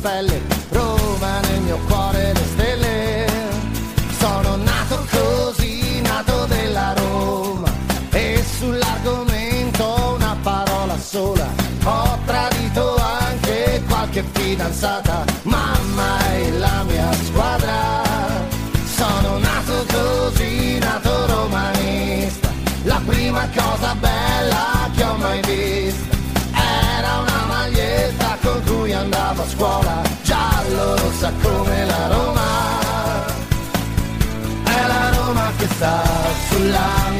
Pelle. Roma nel mio cuore le stelle. Sono nato così, nato della Roma. E sull'argomento una parola sola. Ho tradito anche qualche fidanzata. Mamma è la mia squadra. Scuola, giallo rossa come la Roma. È la Roma che sta sulla mia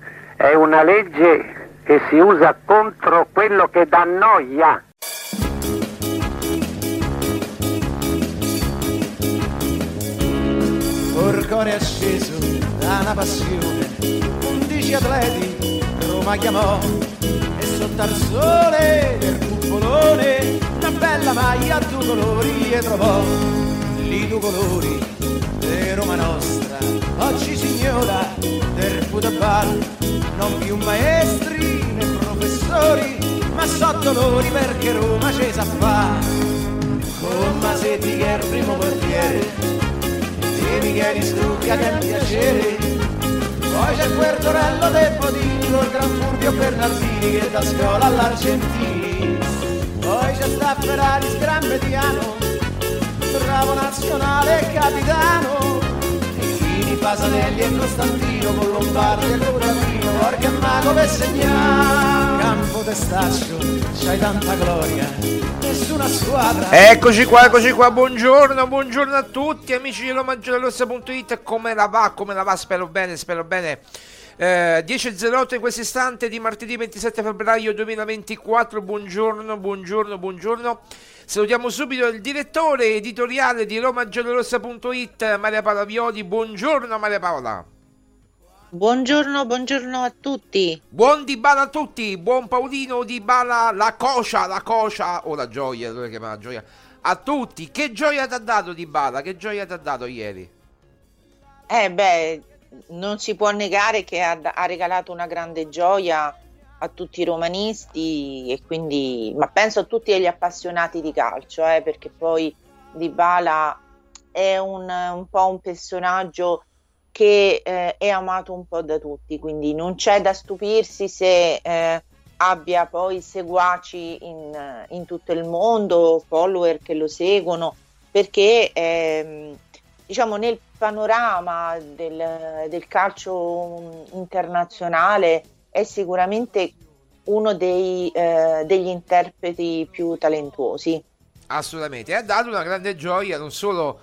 è una legge che si usa contro quello che dà noia. Orcore acceso da una passione, undici atleti Roma chiamò e sotto al sole del cupolone una bella maglia a due colori e trovò lì due colori di Roma nostra. Oggi signora del football, non più maestri né professori, ma so dolori perché Roma ci sa fa. Con Masetti che è il primo portiere e Michele Stucca che è un piacere. Poi c'è quel Torello del Podini col gran Furbio Bernardini che da scuola all'Argentini. Poi c'è sta Ferrari gran mediano, bravo nazionale capitano. Pasanelli e Costantino con Lombardi e Cotavino, porca mago per segnare. Campo testaccio, c'hai tanta gloria, nessuna squadra. Eccoci qua, eccoci qua, buongiorno, buongiorno a tutti amici di RomaGiallorossa.it, come la va, come la va, spero bene, spero bene. Eh, 10.08 in questo istante di martedì 27 febbraio 2024, buongiorno, buongiorno, buongiorno. Salutiamo subito il direttore editoriale di RomaGiallorossa.it, Maria Paola Violi, buongiorno Maria Paola. Buongiorno, buongiorno a tutti. Buon Di Bala a tutti, buon Paolino Di Bala, la coscia, la coscia, o la gioia, dove chiamare la gioia, a tutti. Che gioia ti ha dato Di Bala, che gioia ti ha dato ieri? Eh beh, non si può negare che ha, ha regalato una grande gioia a tutti i romanisti e quindi, ma penso a tutti gli appassionati di calcio, eh, perché poi Di Bala è un, un po' un personaggio che eh, è amato un po' da tutti, quindi non c'è da stupirsi se eh, abbia poi seguaci in, in tutto il mondo, follower che lo seguono, perché ehm, diciamo nel panorama del, del calcio internazionale è sicuramente uno dei, eh, degli interpreti più talentuosi. Assolutamente, ha dato una grande gioia non solo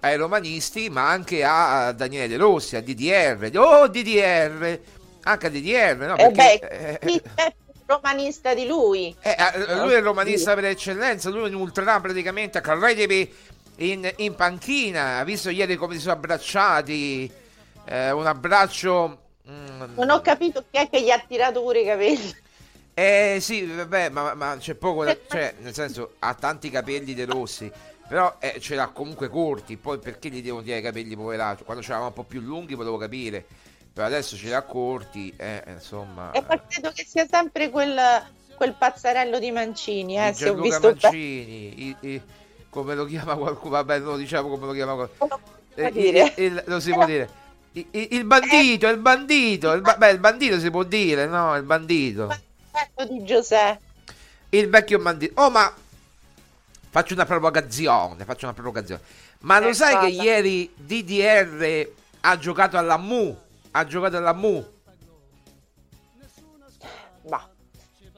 ai romanisti, ma anche a Daniele De Rossi, a DDR. Oh, DDR! Anche a DDR, no? Eh Perché, eh beh, eh, è romanista di lui. Eh, eh lui è il romanista per eccellenza, lui ultra praticamente, credevi in, in panchina, ha visto ieri come si sono abbracciati, eh, un abbraccio... Mm, non ho capito chi è che gli ha tirato pure i capelli. Eh sì, vabbè, ma, ma c'è poco da... cioè, nel senso, ha tanti capelli dei rossi, però eh, ce l'ha comunque corti, poi perché gli devono tirare i capelli poveraccio? Quando ce l'avamo un po' più lunghi volevo capire, però adesso ce l'ha corti, eh, insomma... E poi credo che sia sempre quel, quel pazzarello di Mancini, eh, se ho visto... Mancini, i, i, come lo chiama qualcuno, vabbè, non diciamo come lo chiama qualcuno. Eh, il, il, lo si può dire. Il, il bandito, il bandito, il, beh, il bandito si può dire, no? Il bandito. Il di Giuseppe. Il vecchio bandito. Oh, ma faccio una provocazione, faccio una provocazione. Ma lo eh, sai cosa? che ieri DDR ha giocato alla Mu? Ha giocato alla Mu? Ma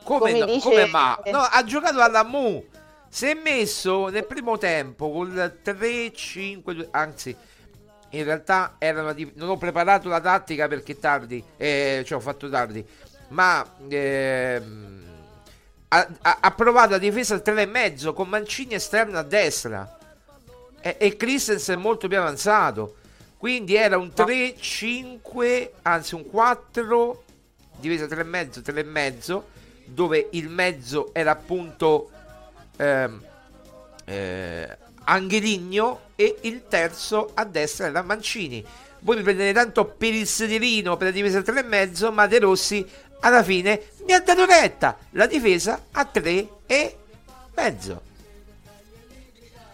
come, come, no, dice... come ma? No, ha giocato alla Mu si è messo nel primo tempo con 3-5, anzi in realtà erano di, non ho preparato la tattica perché tardi, eh, cioè ho fatto tardi, ma eh, ha, ha, provato la difesa al 3,5 con Mancini esterno a destra e, e Christensen molto più avanzato. Quindi era un 3-5, anzi un 4 difesa 3,5, 3,5 dove il mezzo era appunto ehm, eh, Angeligno e il terzo a destra era Mancini. Voi mi prendete tanto per il sederino per la difesa a 3,5, ma De Rossi alla fine mi ha dato retta la difesa a 3 e mezzo.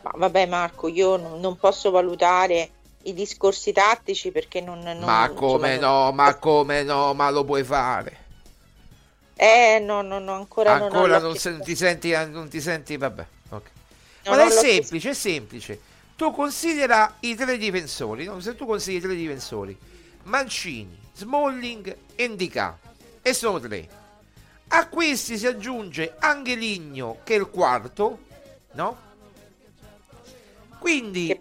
Ma vabbè Marco, io non posso valutare i discorsi tattici perché non... non ma come insomma, no, ma come no, ma lo puoi fare. Eh, no, no, no, ancora, ancora non, non, se, ti senti, eh, non ti senti, vabbè. No, Ma è semplice, è semplice. Tu considera i tre difensori, no? se tu consideri i tre difensori, Mancini, Smalling e Indica, e sono tre. A questi si aggiunge Angeligno, che è il quarto, no? Quindi... Che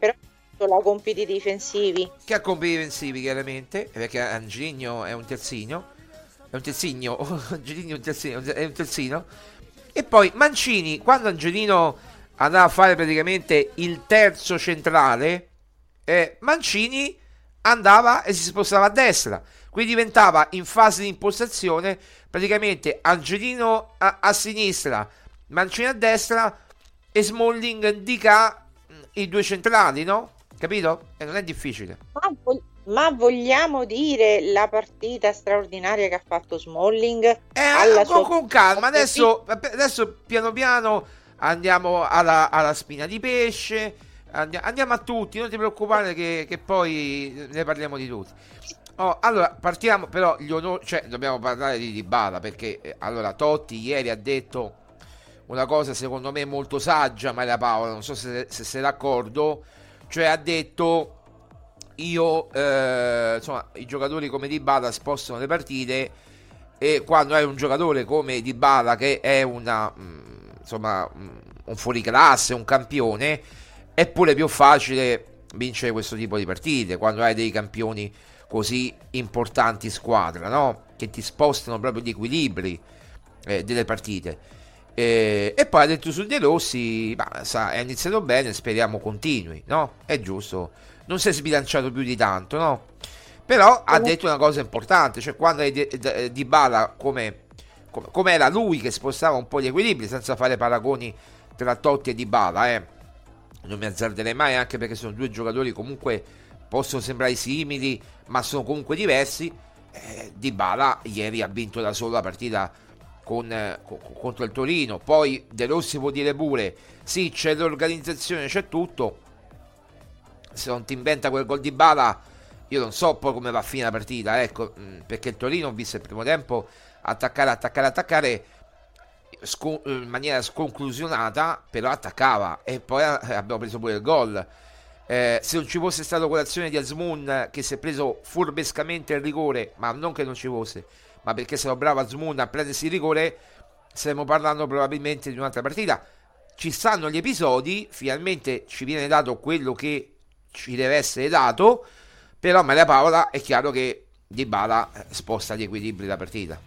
però ha compiti difensivi. Che ha compiti difensivi, chiaramente, perché Angeligno è un terzino è un terzino, Angelini è un terzino, è un terzino. E poi Mancini, quando Angelino andava a fare praticamente il terzo centrale, eh, Mancini andava e si spostava a destra. Quindi diventava in fase di impostazione praticamente Angelino a, a sinistra, Mancini a destra e Smalling indica i due centrali, no? Capito? E non è difficile. Ah, ma vogliamo dire la partita straordinaria che ha fatto Smalling? Eh, alla sua... con calma, adesso, adesso piano piano andiamo alla, alla spina di pesce, andiamo a tutti, non ti preoccupare che, che poi ne parliamo di tutti. Oh, allora, partiamo però, gli onori, cioè dobbiamo parlare di Dybala perché eh, allora Totti ieri ha detto una cosa secondo me molto saggia, Maria Paola, non so se, se sei d'accordo, cioè ha detto io eh, insomma i giocatori come Dybala spostano le partite e quando hai un giocatore come Dybala che è una mh, mm, insomma mm, un fuoriclasse, un campione è pure più facile vincere questo tipo di partite quando hai dei campioni così importanti in squadra no? che ti spostano proprio gli equilibri eh, delle partite e, e, poi ha detto su De Rossi ma, sa, è iniziato bene speriamo continui no? è giusto non si è sbilanciato più di tanto, no? Però ha detto una cosa importante, cioè quando di, di Bala come, come, era lui che spostava un po' gli equilibri senza fare paragoni tra Totti e Di Bala, eh. Non mi azzarderei mai anche perché sono due giocatori comunque possono sembrare simili, ma sono comunque diversi. Eh, di Bala ieri ha vinto da solo la partita con, eh, contro il Torino. Poi De Rossi può dire pure: sì, c'è l'organizzazione, c'è tutto se non ti inventa quel gol di bala, io non so poi come va a finire la partita, ecco, mm, perché il Torino, ho visto il primo tempo, attaccare, attaccare, attaccare sco- in maniera sconclusionata, però attaccava e poi abbiamo preso pure il gol. Eh, se non ci fosse stata quell'azione di Asmun che si è preso furbescamente il rigore, ma non che non ci fosse, ma perché se lo bravo Asmun a prendersi il rigore, stiamo parlando probabilmente di un'altra partita. Ci stanno gli episodi, finalmente ci viene dato quello che ci deve essere dato, però Maria Paola è chiaro che Di Bala sposta gli equilibri della partita.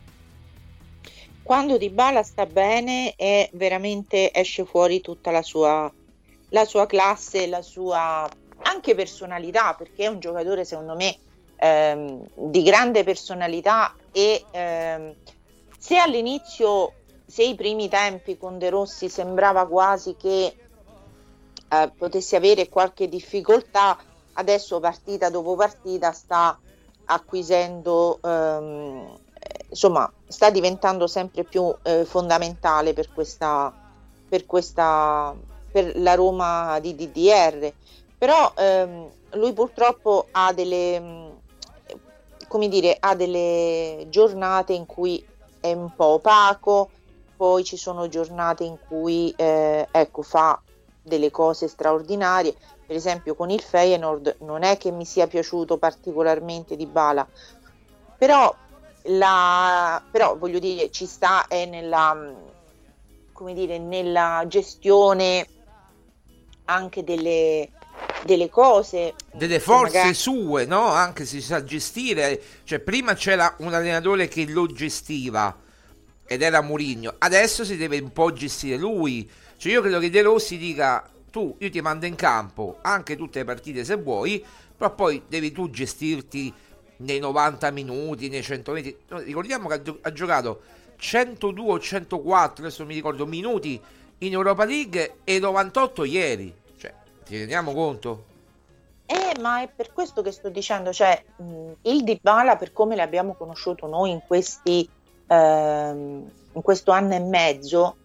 Quando Di Bala sta bene e veramente esce fuori tutta la sua la sua classe, la sua anche personalità, perché è un giocatore secondo me ehm, di grande personalità e ehm, se all'inizio, se i primi tempi con De Rossi sembrava quasi che eh, potesse avere qualche difficoltà, adesso partita dopo partita sta acquisendo, ehm, insomma, sta diventando sempre più eh, fondamentale per questa, per questa per la Roma di DDR, però ehm, lui purtroppo ha delle, mm, come dire, ha delle giornate in cui è un po' opaco, poi ci sono giornate in cui eh, ecco, fa delle cose straordinarie, per esempio con il Feyenoord non è che mi sia piaciuto particolarmente di Bala, però, la, però voglio dire ci sta è nella, mm, come dire, nella gestione anche delle, delle cose. Delle forze magari... sue, no? Anche si sa gestire. Cioè, prima c'era un allenatore che lo gestiva ed era Mourinho. Adesso si deve un po' gestire lui. Cioè, io credo che De Rossi dica: Tu, io ti mando in campo anche tutte le partite se vuoi, però poi devi tu gestirti nei 90 minuti, nei 120. ricordiamo che ha, giocato 102 o 104, adesso mi ricordo, minuti in Europa League e 98 ieri. Ci rendiamo conto? Eh, ma è per questo che sto dicendo, cioè mh, il Dybala per come l'abbiamo conosciuto noi in, questi, ehm, in questo anno e mezzo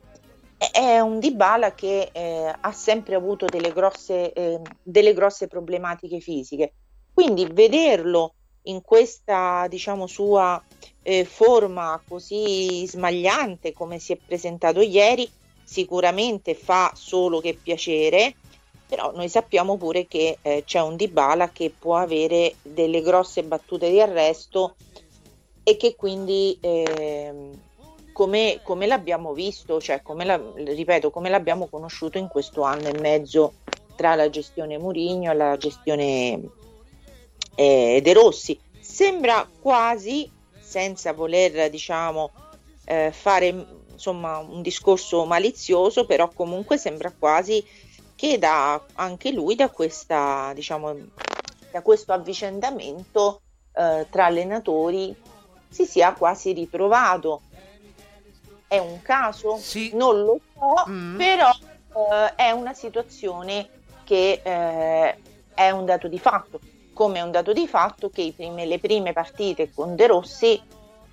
è un Dybala che eh, ha sempre avuto delle grosse, eh, delle grosse problematiche fisiche, quindi vederlo in questa diciamo sua eh, forma così smagliante come si è presentato ieri sicuramente fa solo che piacere però noi sappiamo pure che eh, c'è un Dybala che può avere delle grosse battute di arresto e che quindi eh, come, come, l'abbiamo visto, cioè come la, ripeto, come l'abbiamo conosciuto in questo anno e mezzo tra la gestione Murigno e la gestione eh, De Rossi. Sembra quasi, senza voler diciamo eh, fare insomma un discorso malizioso, però comunque sembra quasi che da, anche lui da, questa, diciamo, da questo avvicendamento eh, tra allenatori si sia quasi ritrovato. È un caso? Sì. Non lo so, mm. però eh, è una situazione che eh, è un dato di fatto, come è un dato di fatto che prime, le prime partite con De Rossi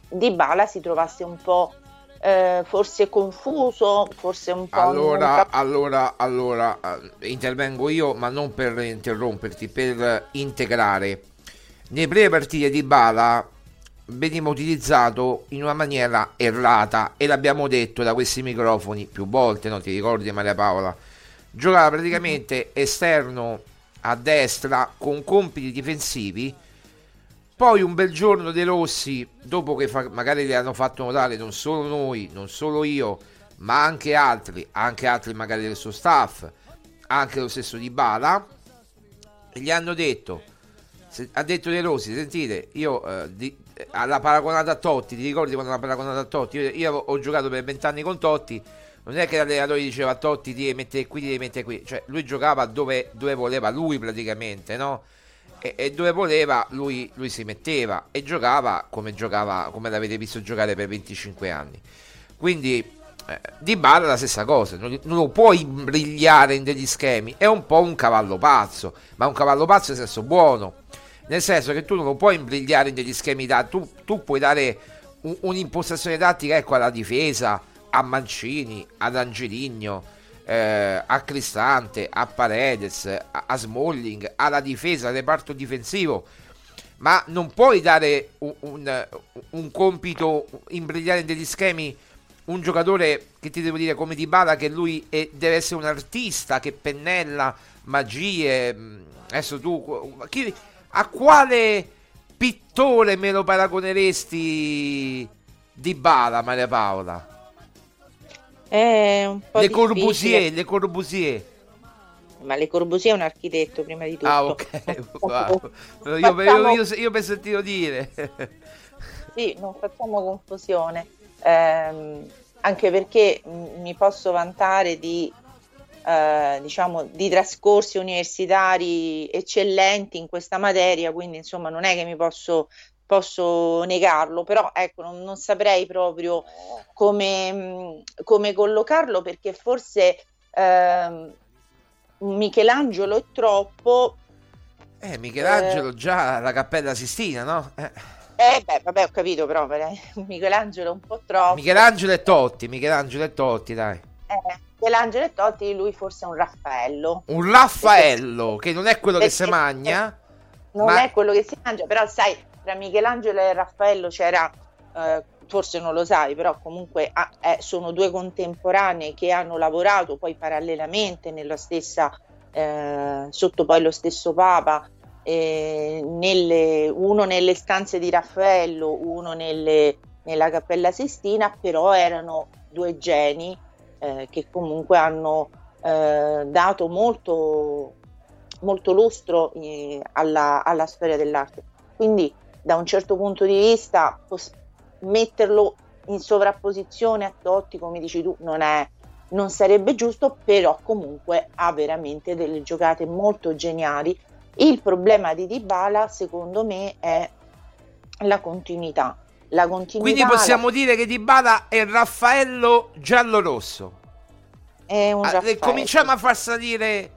Di Bala si trovasse un po' eh, forse confuso, forse un po'... Allora, cap- allora, allora, eh, intervengo io, ma non per interromperti, per integrare. Nelle prime partite di Bala veniva utilizzato in una maniera errata e l'abbiamo detto da questi microfoni più volte, no? ti ricordi Maria Paola? Giocava praticamente mm-hmm. esterno a destra con compiti difensivi poi un bel giorno De Rossi, dopo che fa, magari le hanno fatto notare non solo noi, non solo io, ma anche altri, anche altri magari del suo staff, anche lo stesso Di Bala, gli hanno detto, se, ha detto De Rossi, sentite, io eh, di, alla paragonata a Totti, ti ricordi quando l'ha paragonata a Totti? Io, io ho giocato per vent'anni con Totti, non è che l'allenatore diceva a Totti ti devi mettere qui, ti devi mettere qui, cioè lui giocava dove, dove voleva lui praticamente, no? e, e dove voleva lui, lui, si metteva e giocava come giocava come l'avete visto giocare per 25 anni. Quindi eh, Di Bala la stessa cosa non, non, lo puoi imbrigliare in degli schemi. È un po' un cavallo pazzo ma un cavallo pazzo nel senso buono. Nel senso che tu non lo puoi imbrigliare in degli schemi da, tu, tu puoi dare un, un'impostazione tattica ecco alla difesa a Mancini ad Angeligno eh, a Cristante, a Paredes, a, a Smalling, alla difesa, al reparto difensivo. ma non puoi dare un, un, un compito, imbrigliare degli schemi un giocatore che ti devo dire come Di Bala che lui è, deve essere un artista che pennella magie mm, adesso tu chi, a quale pittore me lo paragoneresti Di Bala Maria Paola è un po' le. Corbusier le Corbusier ma Le Corbusier è un architetto prima di tutto. Ah, ok. Wow. Io, io, io, io per sentito dire. sì, non facciamo confusione. Eh, anche perché mi posso vantare di, eh, diciamo, di trascorsi universitari eccellenti in questa materia, quindi insomma non è che mi posso, posso negarlo, però ecco, non, non saprei proprio come, come, collocarlo perché forse... Eh, Michelangelo è troppo. Eh, Michelangelo eh, già la Cappella Sistina, no? Eh. eh beh, vabbè, ho capito, però Michelangelo è un po' troppo. Michelangelo e Totti, Michelangelo e Totti, dai. Eh, Michelangelo e Totti, lui forse è un Raffaello. Un Raffaello, che non è quello che si magna. Non ma... è quello che si mangia, però sai, tra Michelangelo e Raffaello c'era eh, forse non lo sai, però comunque ah, eh, sono due contemporanei che hanno lavorato poi parallelamente nella stessa, eh, sotto poi lo stesso Papa, nelle, uno nelle stanze di Raffaello, uno nelle, nella Cappella Sistina, però erano due geni eh, che comunque hanno eh, dato molto, molto lustro eh, alla, alla storia dell'arte. Quindi da un certo punto di vista pos- metterlo in sovrapposizione a Totti, come dici tu, non, è, non sarebbe giusto, però comunque ha veramente delle giocate molto geniali. Il problema di Dybala, secondo me, è la continuità. La continuità Quindi possiamo la... dire che Dybala è Raffaello giallo-rosso. È un ah, Raffaello. Cominciamo a far salire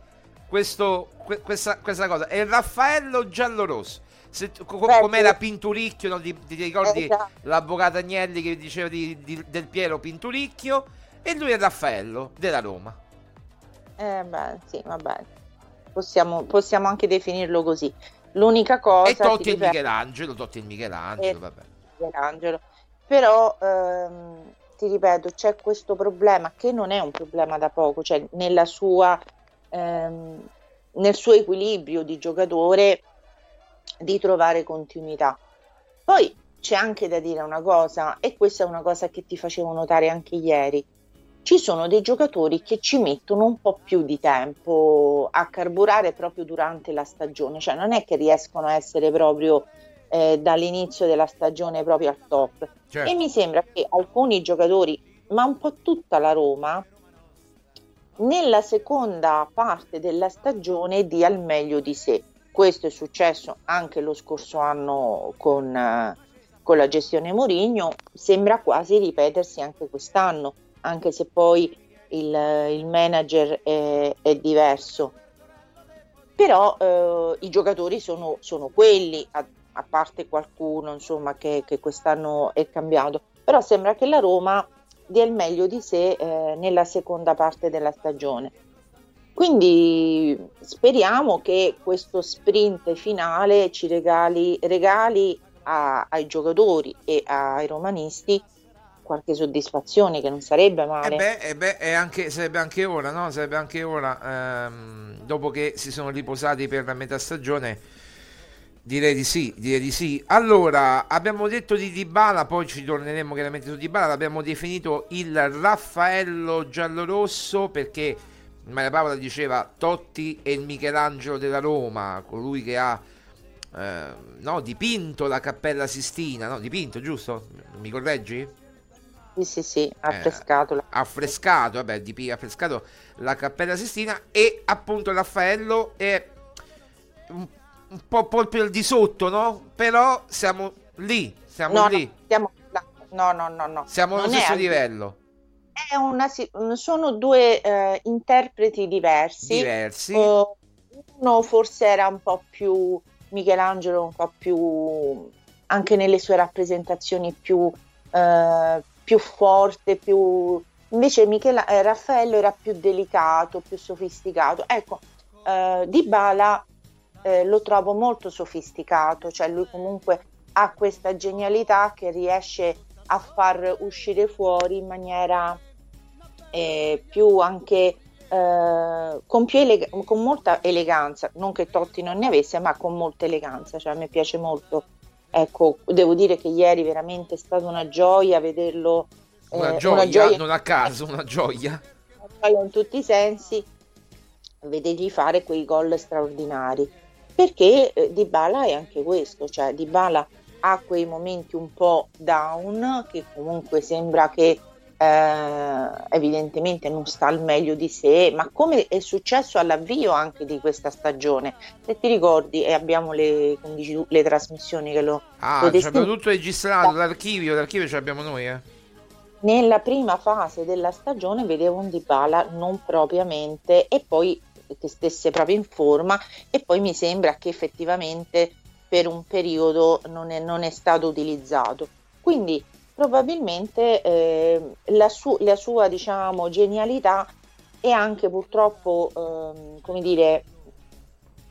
questo, questa, questa cosa. È Raffaello giallo-rosso. Se, co, com'era Pinturicchio, no? ti, ti, ricordi esatto. l'avvocato Agnelli che diceva di, di, del Piero Pinturicchio? E lui è Raffaello della Roma. Eh beh, sì, va bene. Possiamo, possiamo anche definirlo così. L'unica cosa... E Totti il Michelangelo, Totti il Michelangelo, vabbè. Michelangelo. Però, ehm, ti ripeto, c'è questo problema che non è un problema da poco, cioè nella sua, ehm, nel suo equilibrio di giocatore di trovare continuità. Poi c'è anche da dire una cosa, e questa è una cosa che ti facevo notare anche ieri. Ci sono dei giocatori che ci mettono un po' più di tempo a carburare proprio durante la stagione, cioè non è che riescono a essere proprio eh, dall'inizio della stagione proprio al top. Certo. E mi sembra che alcuni giocatori, ma un po' tutta la Roma, nella seconda parte della stagione dia il meglio di sé. Questo è successo anche lo scorso anno con, eh, con la gestione Mourinho, sembra quasi ripetersi anche quest'anno, anche se poi il, il manager è, è, diverso. Però eh, i giocatori sono, sono quelli, a, a, parte qualcuno insomma, che, che, quest'anno è cambiato, però sembra che la Roma dia il meglio di sé eh, nella seconda parte della stagione. Quindi speriamo che questo sprint finale ci regali, regali a, ai giocatori e ai romanisti qualche soddisfazione che non sarebbe male. Eh beh, eh beh è anche, sarebbe anche ora, no? Sarebbe anche ora, ehm, dopo che si sono riposati per la metà stagione, direi di sì, direi di sì. Allora, abbiamo detto di Dybala, poi ci torneremo chiaramente su Dybala, l'abbiamo definito il Raffaello giallorosso perché Maria Paola diceva Totti e il Michelangelo della Roma, colui che ha eh, no, dipinto la Cappella Sistina, no, dipinto, giusto? Mi correggi? Sì, sì, sì, affrescato. Eh, affrescato, vabbè, dip- affrescato la Cappella Sistina e appunto Raffaello è un, un po' proprio al di sotto, no? Però siamo lì, siamo no, lì. No, siamo, no, no, no, no. Siamo allo stesso livello. Una, sono due eh, interpreti diversi. Diversi. Uh, uno forse era un po' più Michelangelo, un po' più anche nelle sue rappresentazioni più, uh, più forte, più invece Michela- eh, Raffaello era più delicato, più sofisticato. Ecco, uh, Di Bala eh, lo trovo molto sofisticato, cioè lui comunque ha questa genialità che riesce a far uscire fuori in maniera eh, più anche eh, con, più eleg- con molta eleganza, non che Totti non ne avesse, ma con molta eleganza, cioè a me piace molto. Ecco, devo dire che ieri veramente è stata una gioia vederlo. Eh, una, gioia, una, gioia, non a caso, una gioia. Una gioia in tutti i sensi, vedergli fare quei gol straordinari. Perché eh, Dybala è anche questo, cioè Dybala ha quei momenti un po' down che comunque sembra che eh, evidentemente non sta al meglio di sé, ma come è successo all'avvio anche di questa stagione. Se ti ricordi, e abbiamo le, tu, le trasmissioni che lo... Ah, lo abbiamo tutto registrato, l'archivio, l'archivio ce l'abbiamo noi, eh. Nella prima fase della stagione vedevo un Dybala non propriamente e poi che stesse proprio in forma e poi mi sembra che effettivamente per un periodo non è, non è stato utilizzato. Quindi probabilmente eh, la, su- la, sua diciamo, genialità è anche purtroppo eh, come dire,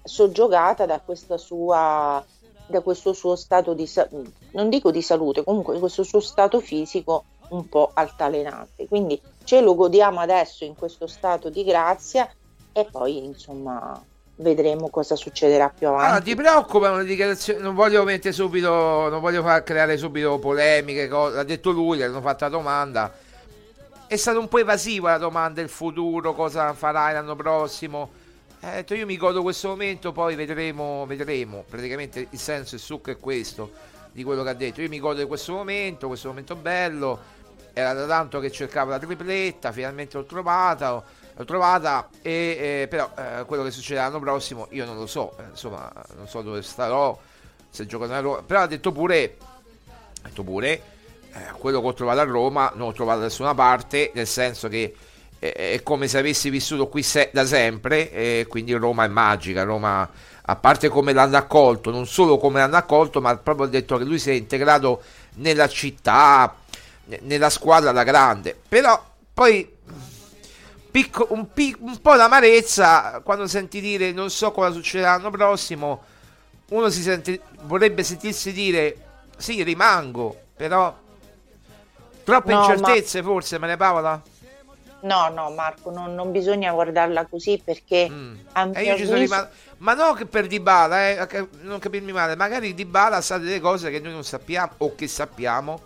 soggiogata da, sua, da questo suo stato di non dico di salute, comunque questo suo stato fisico un po' altalenante. Quindi ce lo godiamo adesso in questo stato di grazia e poi insomma vedremo cosa succederà più avanti. Allora, ti preoccupa una dichiarazione? Non voglio mettere subito, non voglio far creare subito polemiche. L'ha detto lui, gli hanno fatto la domanda. È stata un po' evasiva la domanda, il futuro, cosa farai l'anno prossimo. Ha detto io mi godo questo momento, poi vedremo, vedremo. Praticamente il senso, il succo è questo di quello che ha detto. Io mi godo di questo momento, questo momento bello. Era da tanto che cercavo la tripletta, finalmente l'ho trovata l'ho trovata e eh, però eh, quello che succederà l'anno prossimo io non lo so eh, insomma non so dove starò se gioco nella Roma. Però ha detto pure ha detto pure eh, quello che ho trovato a Roma non ho trovato da nessuna parte nel senso che eh, è come se avessi vissuto qui se- da sempre e quindi Roma è magica Roma a parte come l'hanno accolto non solo come l'hanno accolto ma proprio ha detto che lui si è integrato nella città nella squadra alla grande. Però poi picco, un, pic, un po' d'amarezza quando senti dire non so cosa succederà l'anno prossimo. Uno si sente, vorrebbe sentirsi dire sì, rimango, però troppe no, incertezze ma... forse, ne Paola? No, no, Marco, non, non, bisogna guardarla così perché mm. sono rimasto... Ma non che per Dybala, eh, non capirmi male, magari Dybala sa delle cose che noi non sappiamo o che sappiamo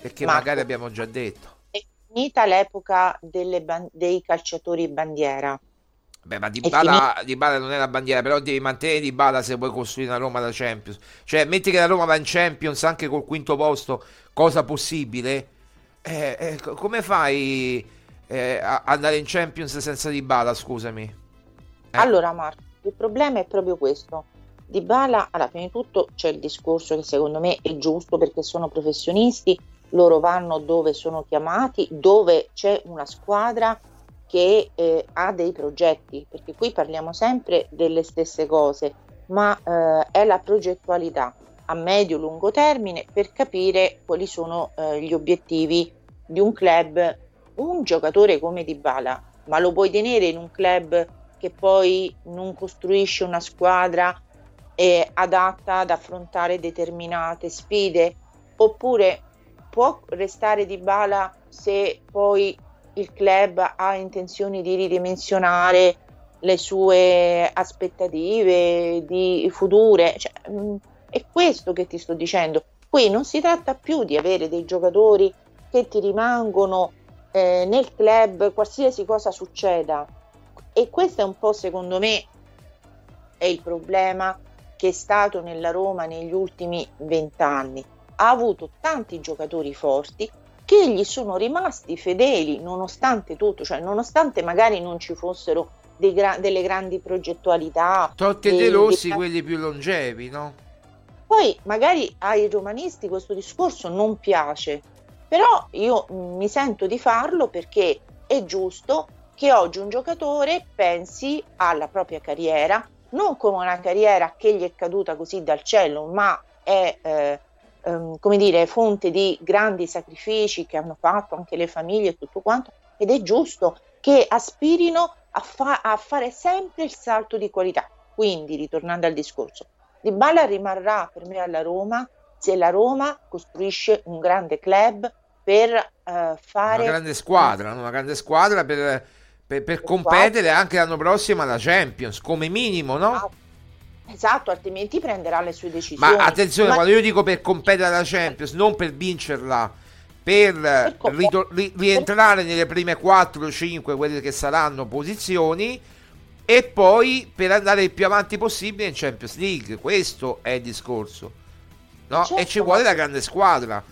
perché Marco, magari abbiamo già detto finita l'epoca ban- dei calciatori bandiera. Beh, ma Dybala, Dybala non è la bandiera, però devi mantenere Dybala se vuoi costruire una Roma da Champions. Cioè, metti che la Roma va in Champions anche col quinto posto, cosa possibile? Eh, eh, come fai eh, a andare in Champions senza Dybala, scusami? Eh. Allora, Marco, il problema è proprio questo. Dybala, alla fine di tutto, c'è il discorso che secondo me è giusto perché sono professionisti loro vanno dove sono chiamati, dove c'è una squadra che eh, ha dei progetti, perché qui parliamo sempre delle stesse cose, ma eh, è la progettualità a medio-lungo termine per capire quali sono eh, gli obiettivi di un club, un giocatore come Dybala, ma lo puoi tenere in un club che poi non costruisce una squadra adatta ad affrontare determinate sfide, oppure può restare di bala se poi il club ha intenzioni di ridimensionare le sue aspettative di future. Cioè, mm, è questo che ti sto dicendo. Qui non si tratta più di avere dei giocatori che ti rimangono eh, nel club qualsiasi cosa succeda. E questo è un po' secondo me è il problema che è stato nella Roma negli ultimi vent'anni ha avuto tanti giocatori forti che gli sono rimasti fedeli nonostante tutto, cioè nonostante magari non ci fossero gra- delle grandi progettualità. Totti e De Rossi, dei... quelli più longevi, no? Poi magari ai romanisti questo discorso non piace, però io mi sento di farlo perché è giusto che oggi un giocatore pensi alla propria carriera, non come una carriera che gli è caduta così dal cielo, ma è eh, ehm, come dire, fonte di grandi sacrifici che hanno fatto anche le famiglie e tutto quanto, ed è giusto che aspirino a, fa- a fare sempre il salto di qualità. Quindi, ritornando al discorso, Di Bala rimarrà per me alla Roma se la Roma costruisce un grande club per uh, fare una grande squadra, una grande squadra per, per, per competere anche l'anno prossimo alla Champions, come minimo, no? Esatto, altrimenti prenderà le sue decisioni. Ma attenzione, Ma... quando io dico per competere alla Champions, non per vincerla, per, per ritor- ri- rientrare nelle prime 4 o 5, quelle che saranno posizioni, e poi per andare il più avanti possibile in Champions League. Questo è il discorso. No? Certo, e ci vuole la grande squadra.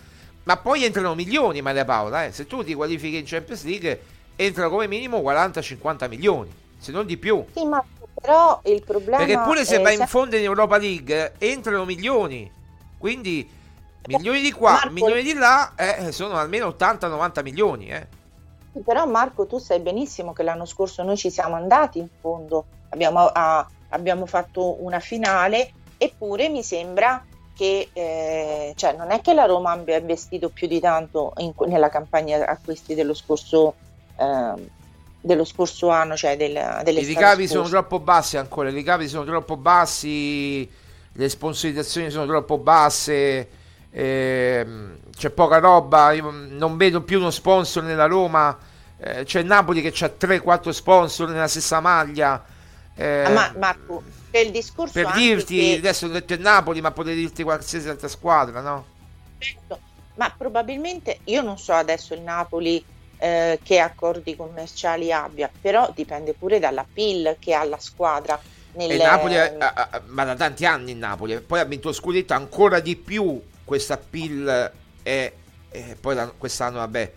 Ma poi entrano milioni, Maria Paola. Eh? Se tu ti qualifichi in Champions League, entrano come minimo 40-50 milioni, se non di più. Sì, ma però il problema Perché pure se vai in fondo in Europa League, entrano milioni. Quindi milioni di qua, Marco, milioni di là, eh, sono almeno 80-90 milioni. Eh. Però Marco, tu sai benissimo che l'anno scorso noi ci siamo andati in fondo, abbiamo, ah, abbiamo fatto una finale, eppure mi sembra che eh, cioè non è che la Roma abbia investito più di tanto in, nella campagna acquisti dello scorso, eh, dello scorso anno, cioè del, delle I ricavi sono troppo bassi ancora, i ricavi sono troppo bassi, le sponsorizzazioni sono troppo basse, eh, c'è poca roba, io non vedo più uno sponsor nella Roma, eh, c'è Napoli che ha 3-4 sponsor nella stessa maglia. Eh, ma Marco, per il discorso per dirti che... adesso ho detto il Napoli ma potrei dirti qualsiasi altra squadra no? certo ma probabilmente io non so adesso il Napoli eh, che accordi commerciali abbia però dipende pure dalla PIL che ha la squadra nel... Napoli ma da tanti anni il Napoli poi ha vinto scudetto ancora di più questa PIL è poi quest'anno vabbè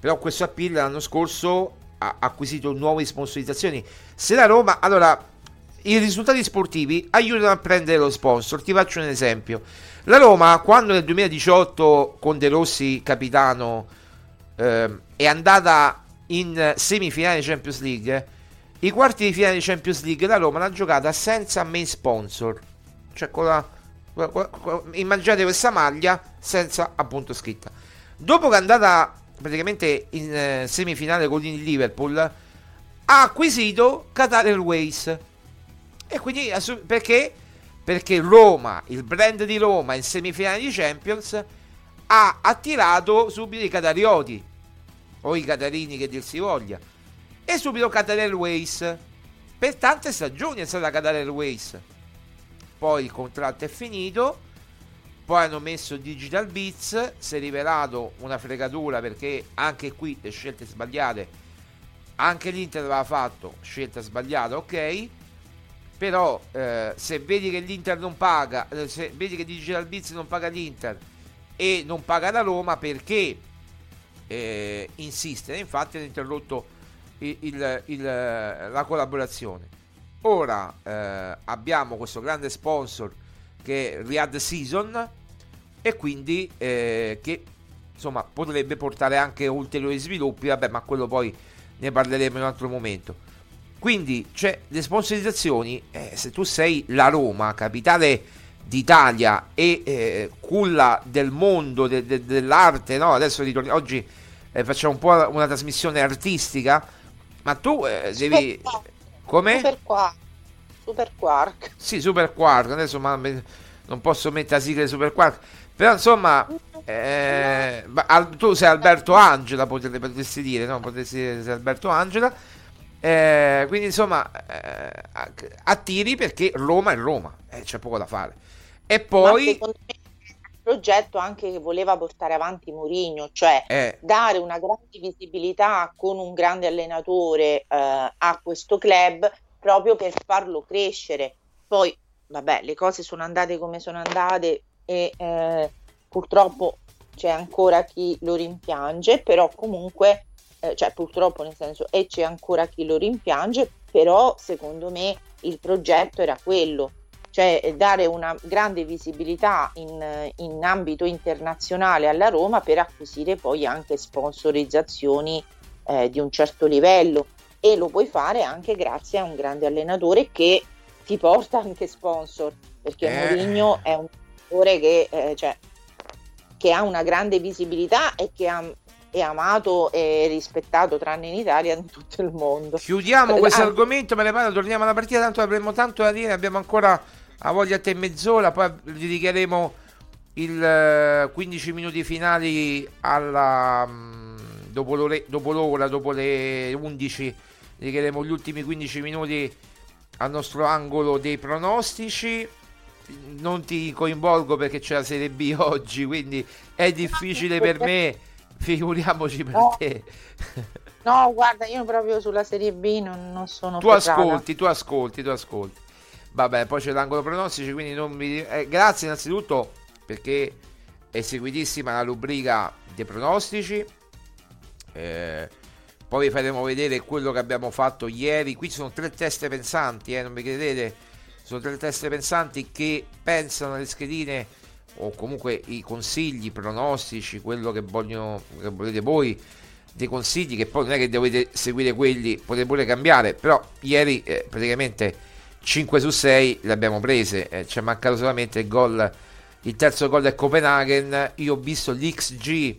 però questo appeal l'anno scorso ha acquisito nuove sponsorizzazioni se la Roma allora i risultati sportivi aiutano a prendere lo sponsor. Ti faccio un esempio. La Roma, quando nel 2018 con De Rossi capitano eh, è andata in semifinale di Champions League, i quarti di finale di Champions League la Roma l'ha giocata senza main sponsor. Cioè con la, immaginate questa maglia senza appunto scritta. Dopo che è andata praticamente in eh, semifinale con il Liverpool, ha acquisito Qatar Airways e quindi perché? Perché Roma, il brand di Roma in semifinale di Champions, ha attirato subito i catarioti, o i catarini che dir si voglia, e subito Qatar Airways. Per tante stagioni è stata Qatar Airways. Poi il contratto è finito, poi hanno messo Digital Beats, si è rivelato una fregatura perché anche qui le scelte sbagliate, anche l'Inter aveva fatto scelta sbagliata, ok però eh, se vedi che l'Inter non paga eh, se vedi che Digital Beats non paga l'Inter e non paga la Roma perché eh, insiste. Infatti hanno interrotto il, il, il, la collaborazione. Ora eh, abbiamo questo grande sponsor che è Riyadh Season e quindi eh, che insomma potrebbe portare anche ulteriori sviluppi. Vabbè ma quello poi ne parleremo in un altro momento. Quindi, cioè, le sponsorizzazioni, eh, se tu sei la Roma, capitale d'Italia e eh, culla del mondo, de, de, dell'arte, no? Adesso ritorni, oggi eh, facciamo un po' una trasmissione artistica, ma tu eh, devi... Come? Super Quark. Super Quark. Sì, Super Quark, adesso ma, non posso mettere a sigla Super Quark, però insomma... Eh, tu sei Alberto Angela, potresti dire, no? Potresti dire sei Alberto Angela eh, quindi insomma, eh, attiri perché Roma è Roma, eh, c'è poco da fare. E poi... progetto anche che voleva portare avanti Mourinho, cioè eh. dare una grande visibilità con un grande allenatore eh, a questo club proprio per farlo crescere. Poi, vabbè, le cose sono andate come sono andate e eh, purtroppo c'è ancora chi lo rimpiange, però comunque eh, cioè purtroppo nel senso e c'è ancora chi lo rimpiange, però secondo me il progetto era quello, cioè dare una grande visibilità in, in ambito internazionale alla Roma per acquisire poi anche sponsorizzazioni eh, di un certo livello e lo puoi fare anche grazie a un grande allenatore che ti porta anche sponsor perché eh. Mourinho è un allenatore che, eh, cioè, che ha una grande visibilità e che ha è amato e rispettato tranne in Italia in tutto il mondo. Chiudiamo questo ah, argomento, me ne parlo, torniamo alla partita, tanto avremo tanto da dire, abbiamo ancora a voglia te mezz'ora, poi dedicheremo il 15 minuti finali alla, mm, dopo, l'ora, dopo l'ora, dopo le 11, dedicheremo gli ultimi 15 minuti al nostro angolo dei pronostici. Non ti coinvolgo perché c'è la Serie B oggi, quindi è difficile per me, figuriamoci per no. te. No, guarda, io proprio sulla Serie B non, non sono... Tu ascolti, tu ascolti, tu ascolti. Vabbè, poi c'è l'angolo pronostici, quindi non mi... Eh, grazie innanzitutto perché è seguitissima la rubrica dei pronostici. Eh, poi vi faremo vedere quello che abbiamo fatto ieri. Qui ci sono tre teste pensanti, eh, non mi credete? Sono tre teste pensanti che pensano alle schedine o comunque i consigli, i pronostici, quello che, vogliono, che volete voi, dei consigli che poi non è che dovete seguire quelli, potete pure cambiare, però ieri eh, praticamente 5 su 6 le abbiamo prese, eh, ci è mancato solamente il gol, il terzo gol del Copenaghen, io ho visto l'XG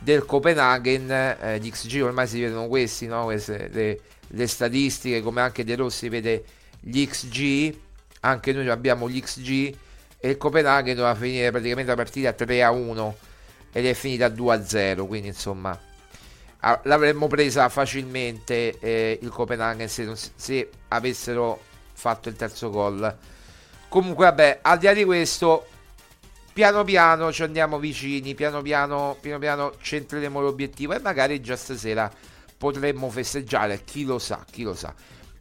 del Copenaghen, eh, gli ormai si vedono questi, no? Queste, le, le, statistiche, come anche De Rossi vede gli XG, anche noi abbiamo gli XG e il Copenaghen doveva finire praticamente la partita 3 a 1 ed è finita 2 a 0, quindi insomma l'avremmo presa facilmente eh, il Copenaghen se, se avessero fatto il terzo gol. Comunque vabbè, al di là di questo piano piano ci andiamo vicini, piano piano, piano piano centreremo l'obiettivo e magari già stasera potremmo festeggiare, chi lo sa, chi lo sa.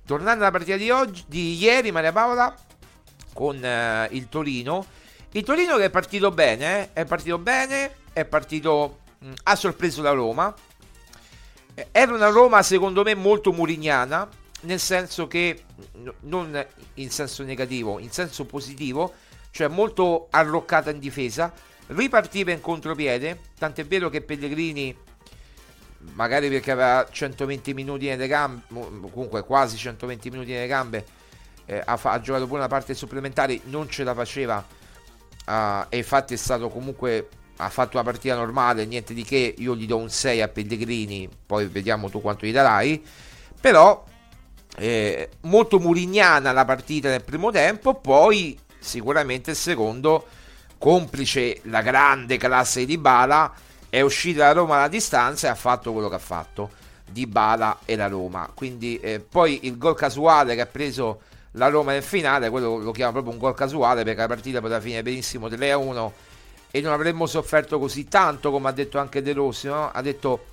Tornando alla partita di oggi, di ieri, Maria Paola, con eh, il Torino. Il Torino che è partito bene, eh? è partito bene, è partito, mh, mm, ha sorpreso la Roma. Eh, era una Roma secondo me molto murignana, nel senso che, non in senso negativo, in senso positivo, cioè molto arroccata in difesa, ripartiva in contropiede, tant'è vero che Pellegrini, magari perché aveva 120 minuti nelle gambe, comunque quasi 120 minuti nelle gambe, eh, ha, ha, giocato pure una parte supplementare, non ce la faceva uh, e infatti è stato comunque, ha fatto una partita normale, niente di che, io gli do un 6 a Pellegrini, poi vediamo tu quanto gli darai, però eh, molto murignana la partita nel primo tempo, poi sicuramente il secondo, complice la grande classe di Bala, è uscita da Roma alla distanza e ha fatto quello che ha fatto di Bala e la Roma. Quindi eh, poi il gol casuale che ha preso la Roma nel finale, quello lo chiamo proprio un gol casuale perché la partita poteva finire benissimo 3-1 e non avremmo sofferto così tanto come ha detto anche De Rossi, no? ha detto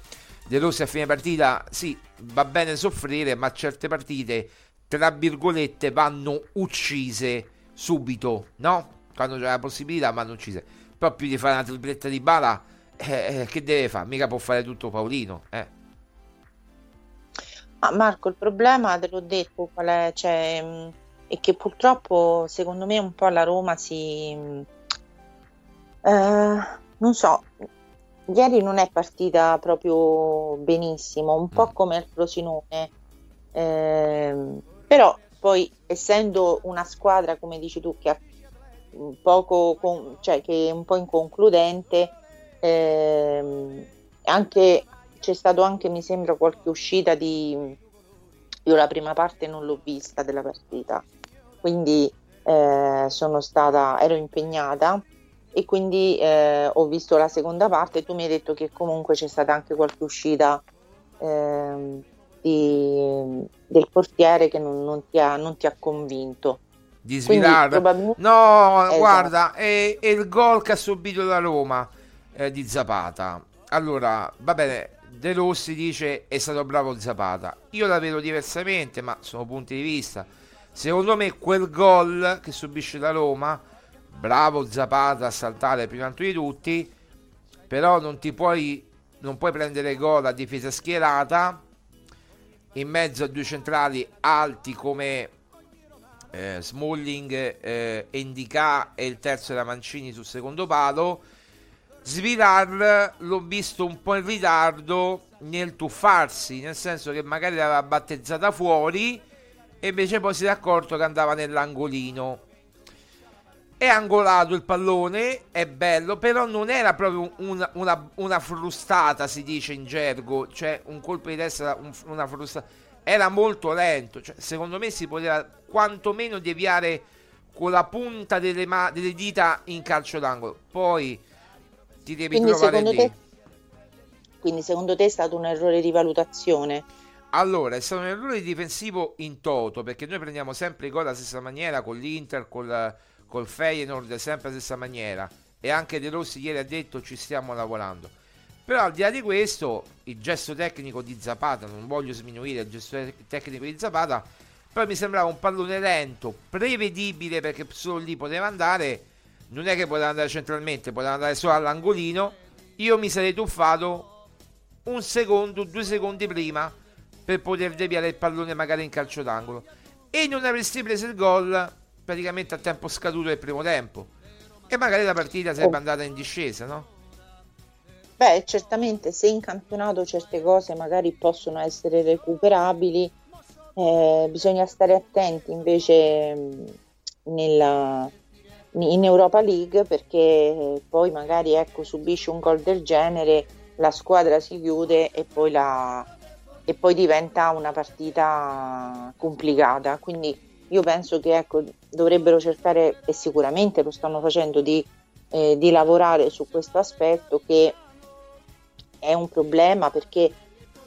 De Rossi a fine partita, sì, va bene soffrire, ma certe partite, tra virgolette, vanno uccise subito, no? Quando c'è la possibilità vanno uccise. Più di fare una tripletta di bala, eh, eh, che deve fare? Mica può fare tutto Paolino, eh. Ma Marco, il problema, te l'ho detto, qual è? Cioè, mm, è che purtroppo, secondo me, un po' la Roma si... Mm, eh, non so, ieri non è partita proprio benissimo, un po' mm. come il Frosinone, eh, però poi, essendo una squadra, come dici tu, che, poco con, cioè, che è un po' inconcludente, ehm, anche, c'è stato anche, mi sembra, qualche uscita di... Io la prima parte non l'ho vista della partita, quindi eh, sono stata, ero impegnata e quindi eh, ho visto la seconda parte. Tu mi hai detto che comunque c'è stata anche qualche uscita eh, di, del portiere che non, non, ti ha, non, ti ha, convinto. Di svilare? No, esatto. guarda, è, è, il gol che ha subito la Roma eh, di Zapata. Allora, va bene, De Rossi dice è stato bravo Zapata. Io la vedo diversamente, ma sono punti di vista. Secondo me quel gol che subisce la Roma, bravo Zapata a saltare prima di tutti, però non ti puoi, non puoi prendere gol a difesa schierata. In mezzo a due centrali alti come eh, Smalling eh, Indica e il terzo era Mancini sul secondo palo. Svilar l'ho visto un po' in ritardo nel tuffarsi nel senso che magari l'aveva battezzata fuori e invece poi si è accorto che andava nell'angolino è angolato il pallone, è bello, però non era proprio una, una, una frustata, si dice in gergo, cioè un colpo di testa, un, una frustata. Era molto lento, cioè, secondo me si poteva quantomeno deviare con la punta delle, ma- delle dita in calcio d'angolo. Poi ti devi Quindi trovare lì. te- Quindi secondo te è stato un errore di valutazione? Allora, è stato un errore difensivo in toto, perché noi prendiamo sempre i gol alla stessa maniera, con l'Inter, col, col Feyenoord, sempre alla stessa maniera. E anche De Rossi ieri ha detto ci stiamo lavorando. Però al di là di questo, il gesto tecnico di Zapata, non voglio sminuire il gesto te- tecnico di Zapata, però mi sembrava un pallone lento, prevedibile perché solo lì poteva andare, non è che poteva andare centralmente, poteva andare solo all'angolino. Io mi sarei tuffato un secondo, due secondi prima per poter deviare il pallone magari in calcio d'angolo e non avresti preso il gol praticamente a tempo scaduto del primo tempo e magari la partita sarebbe andata in discesa, no? Beh, certamente se in campionato certe cose magari possono essere recuperabili, eh, bisogna stare attenti invece mh, nella- in Europa League perché poi magari ecco, subisci un gol del genere, la squadra si chiude e poi, la- e poi diventa una partita complicata. Quindi io penso che ecco, dovrebbero cercare, e sicuramente lo stanno facendo, di, eh, di lavorare su questo aspetto che è un problema perché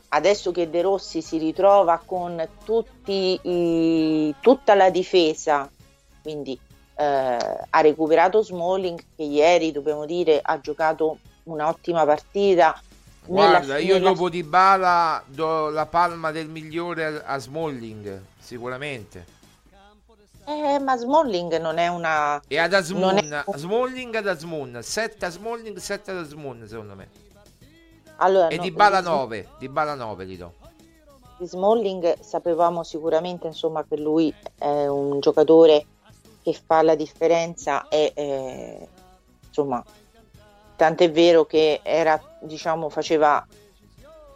adesso che De Rossi si ritrova con tutti i- tutta la difesa, quindi eh, ha recuperato Smalling che ieri dobbiamo dire ha giocato un'ottima partita. Nella- Guarda, io nella- dopo Di Bala do la palma del migliore a, a Smalling, sicuramente. Eh, ma Smalling non è una... E ad Asmun, è- Smalling ad Asmun, 7 a Smalling, 7 ad Asmun secondo me. Allora, E no, Di Bala Sm- 9, Di Bala 9 gli do. di Smalling sapevamo sicuramente insomma, che lui è un giocatore che fa la differenza e eh, insomma tant'è vero che era diciamo faceva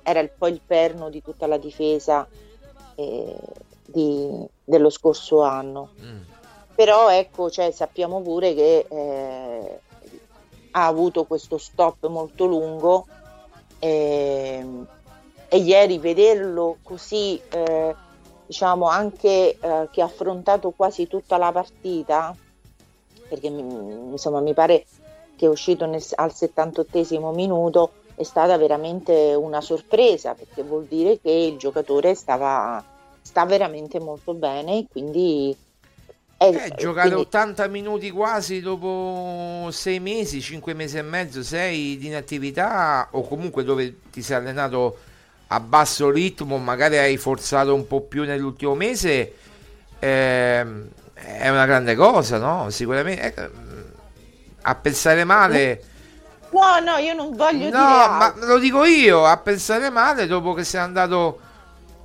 era il, poi il perno di tutta la difesa eh, di- dello scorso anno Mm. però ecco cioè, sappiamo pure che eh, ha avuto questo stop molto lungo ehm, e ieri vederlo così eh, diciamo anche eh, che ha affrontato quasi tutta la partita perché mi- insomma mi pare che è uscito nel- al 78 minuto è stata veramente una sorpresa perché vuol dire che il giocatore stava sta veramente molto bene quindi è, Eh, giocare quindi- 80 minuti quasi dopo 6 mesi, 5 mesi e mezzo, 6 di inattività o comunque dove ti sei allenato a basso ritmo, magari hai forzato un po' più nell'ultimo mese, ehm, è una grande cosa, no? Sicuramente. eh, a pensare male... no no io non voglio No, dire ma altro. lo dico io, a pensare male dopo che sei andato,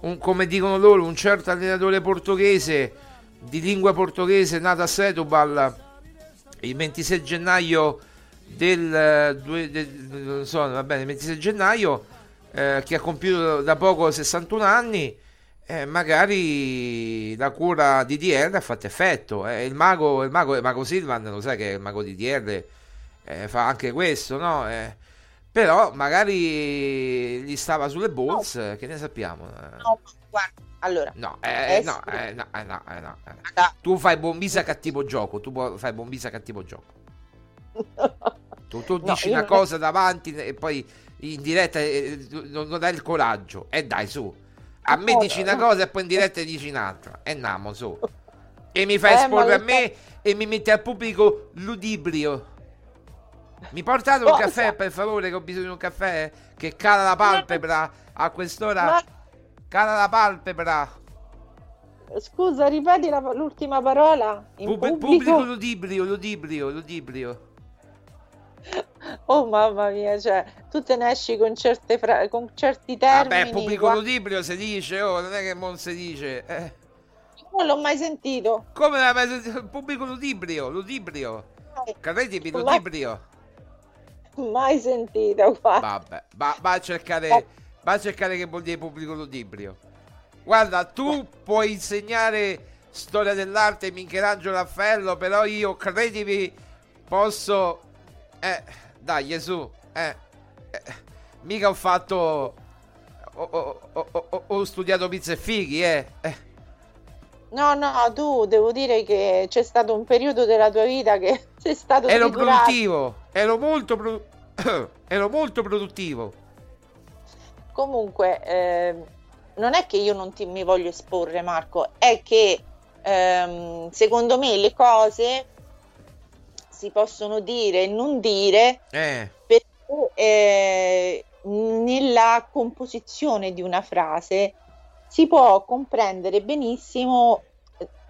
un- come dicono loro, un certo allenatore portoghese di lingua portoghese nato a Setúbal il 26 gennaio del, eh, del- so, va bene, il 26 gennaio eh, che ha compiuto da poco 61 anni eh, magari la cura di DR ha fatto effetto eh, il mago il mago, il mago Silvan lo sai che il mago di DR eh, fa anche questo no? Eh, però magari gli stava sulle bolse che ne sappiamo eh. No, guarda, allora No, eh, no, sicuro- eh, no, eh, no, eh, no, eh. Raga, Tu fai bombisa cattivo gioco, tu fai bombisa cattivo gioco. Tu, tu No, dici una cosa davanti e poi in diretta eh, non, non hai il coraggio. E dai, su. A me No, dici una no. cosa e poi in diretta dici un'altra. E andiamo, su. E mi fai Eh, esporre a me e mi metti al pubblico ludibrio. Mi portate un Cosa? caffè, per favore, che ho bisogno di un caffè? Che cala la palpebra a quest'ora. Ma- Cala la palpebra. Scusa, ripeti la- l'ultima parola in Pub- pubblico. pubblico ludibrio, ludibrio, ludibrio. Oh mamma mia, cioè, tu te ne esci con, certe fra- con certi termini. Vabbè, pubblico guarda, ludibrio si dice, oh, non è che non si dice. Eh. non l'ho mai sentito. Come la pubblico ludibrio, ludibrio. Credimi, Ma- ludibrio. Mai sentito, guarda. Vabbè, va, va a cercare, va a cercare che vuol dire pubblico ludibrio. Guarda, tu puoi insegnare storia dell'arte Michelangelo Raffaello, però io, credimi, posso... Eh, dai, Gesù, eh, eh mica ho fatto... Ho, ho, ho, ho studiato pizza e fighi, eh. eh. No, no, tu devo dire che c'è stato un periodo della tua vita che sei stato Ero triturato. produttivo, ero molto, pro... ero molto produttivo. Comunque, eh, non è che io non ti, mi voglio esporre, Marco, è che ehm, secondo me le cose si possono dire e non dire eh. perché eh, nella composizione di una frase si può comprendere benissimo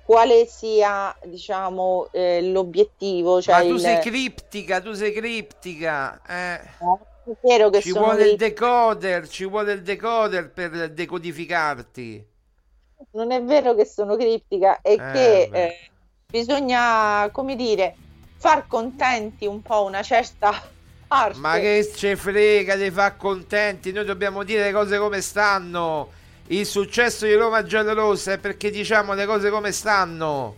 quale sia diciamo eh, l'obiettivo cioè ma tu il... sei criptica tu sei criptica eh. è vero che ci vuole dei... il decoder ci vuole il decoder per decodificarti. Non è vero che sono criptica è eh, che eh, bisogna come dire far contenti un po' una certa parte ma che ce frega di far contenti? Noi dobbiamo dire le cose come stanno il successo di Roma giallorossa è perché diciamo le cose come stanno.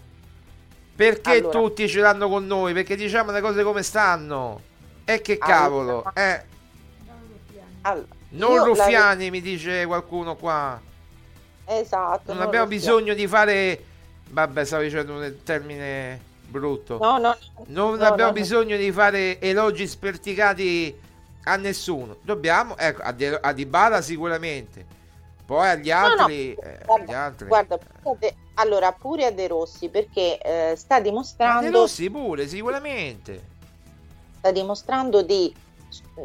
Perché allora. tutti ce l'hanno con noi? Perché diciamo le cose come stanno. E che cavolo, allora. eh. Allora. Non ruffiani, la... mi dice qualcuno qua. Esatto. Non, non abbiamo bisogno di fare. Vabbè, stavo dicendo un termine brutto. No, no. Non no, abbiamo no, bisogno di fare elogi sperticati a nessuno. Dobbiamo, ecco, a, Di- a Dybala sicuramente. Poi agli altri, no, no. Eh, guarda, agli altri. guarda de, allora pure a De Rossi perché eh, sta dimostrando. De Rossi pure, sicuramente. Sta dimostrando di,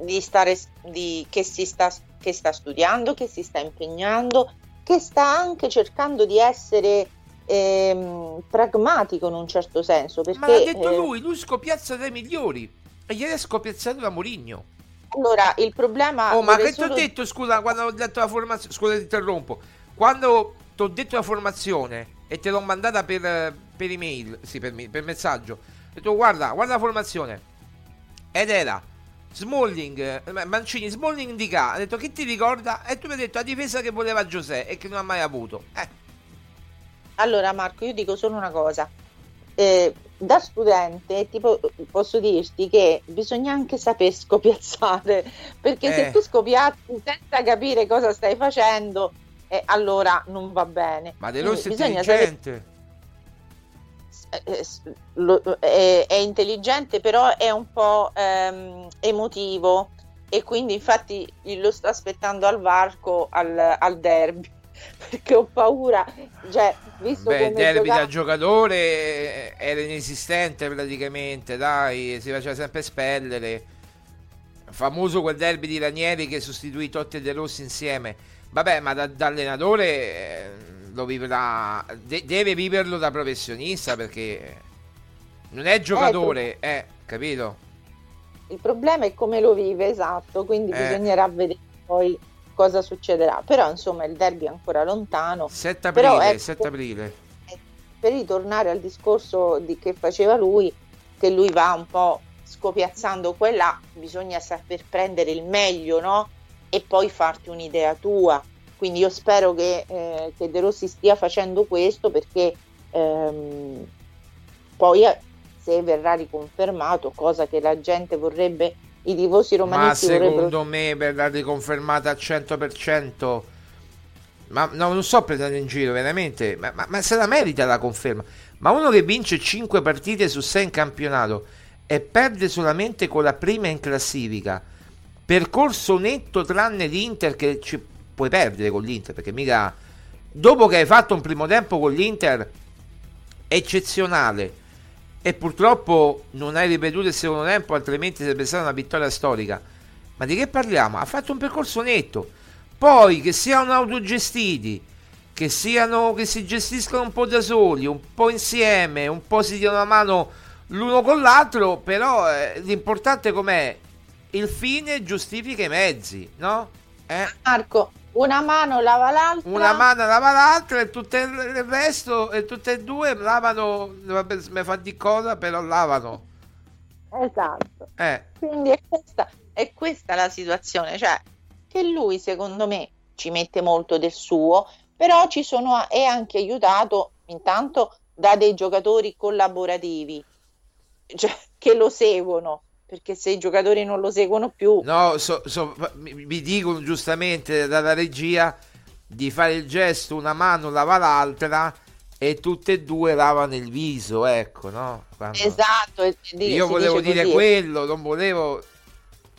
di stare, di, che, si sta, che sta studiando, che si sta impegnando, che sta anche cercando di essere ehm, pragmatico in un certo senso. Perché, Ma l'ha detto eh, lui, lui scopiazza dai migliori. E ieri è scopiazzato da Mourinho. Allora, il problema... Oh, ma che solo... ti ho detto, scusa, quando ho detto la formazione... Scusa, ti interrompo. Quando ti ho detto la formazione e te l'ho mandata per, per email, sì, per, per messaggio, ho detto, guarda, guarda la formazione. Ed era Smalling, eh, Mancini, Smalling di K. Ha detto, che ti ricorda? E tu mi hai detto, la difesa che voleva Giuseppe e che non ha mai avuto. Eh. Allora, Marco, io dico solo una cosa. Eh, da studente tipo, posso dirti che bisogna anche saper scopiazzare perché eh. se tu scopiazzi senza capire cosa stai facendo eh, allora non va bene ma De Rossi è intelligente. Eh, eh, è, è, intelligente però è un po' ehm, emotivo e quindi infatti lo sto aspettando al varco al, al derby perché ho paura. Cioè, visto Beh, come derby giocava... da giocatore eh, era inesistente praticamente, dai, si faceva sempre spellere. Famoso quel derby di Ranieri che sostituì Totti e De Rossi insieme. Vabbè, ma da, da allenatore eh, lo vivrà, de- deve viverlo da professionista perché non è giocatore, eh, eh capito? Il problema è come lo vive, esatto, quindi eh. bisognerà vedere poi cosa succederà. Però insomma il derby è ancora lontano. 7 aprile, Però, ecco, 7 aprile. Per ritornare al discorso di che faceva lui, che lui va un po' scopiazzando quella, bisogna saper prendere il meglio, no? E poi farti un'idea tua. Quindi io spero che, eh, che De Rossi stia facendo questo perché ehm, poi eh, se verrà riconfermato, cosa che la gente vorrebbe i tifosi romanisti ma secondo vorrebbero... me verrà riconfermata al 100% ma no, non so prendere in giro veramente ma, ma, ma, se la merita la conferma. Ma uno che vince 5 partite su 6 in campionato e perde solamente con la prima in classifica percorso netto tranne l'Inter che ci puoi perdere con l'Inter perché mica dopo che hai fatto un primo tempo con l'Inter eccezionale e purtroppo non hai ripetuto il secondo tempo, altrimenti sarebbe stata una vittoria storica. Ma di che parliamo? Ha fatto un percorso netto. Poi che siano autogestiti, che, siano, che si gestiscano un po' da soli, un po' insieme, un po' si diano una mano l'uno con l'altro, però eh, l'importante com'è? Il fine giustifica i mezzi, no? Eh? Marco, una mano lava l'altra. Una mano lava l'altra e tutto il resto e tutte e due lavano, mi fa di cosa, però lavano. Esatto. Eh. Quindi è questa, è questa la situazione, cioè che lui secondo me ci mette molto del suo, però ci sono, è anche aiutato intanto da dei giocatori collaborativi, cioè, che lo seguono, perché se i giocatori non lo seguono più... No, so, so, mi, dicono giustamente dalla regia di fare il gesto, una mano lava l'altra e tutte e due lavano il viso, ecco, no? Quando... Esatto. Io volevo dire così. quello, non volevo...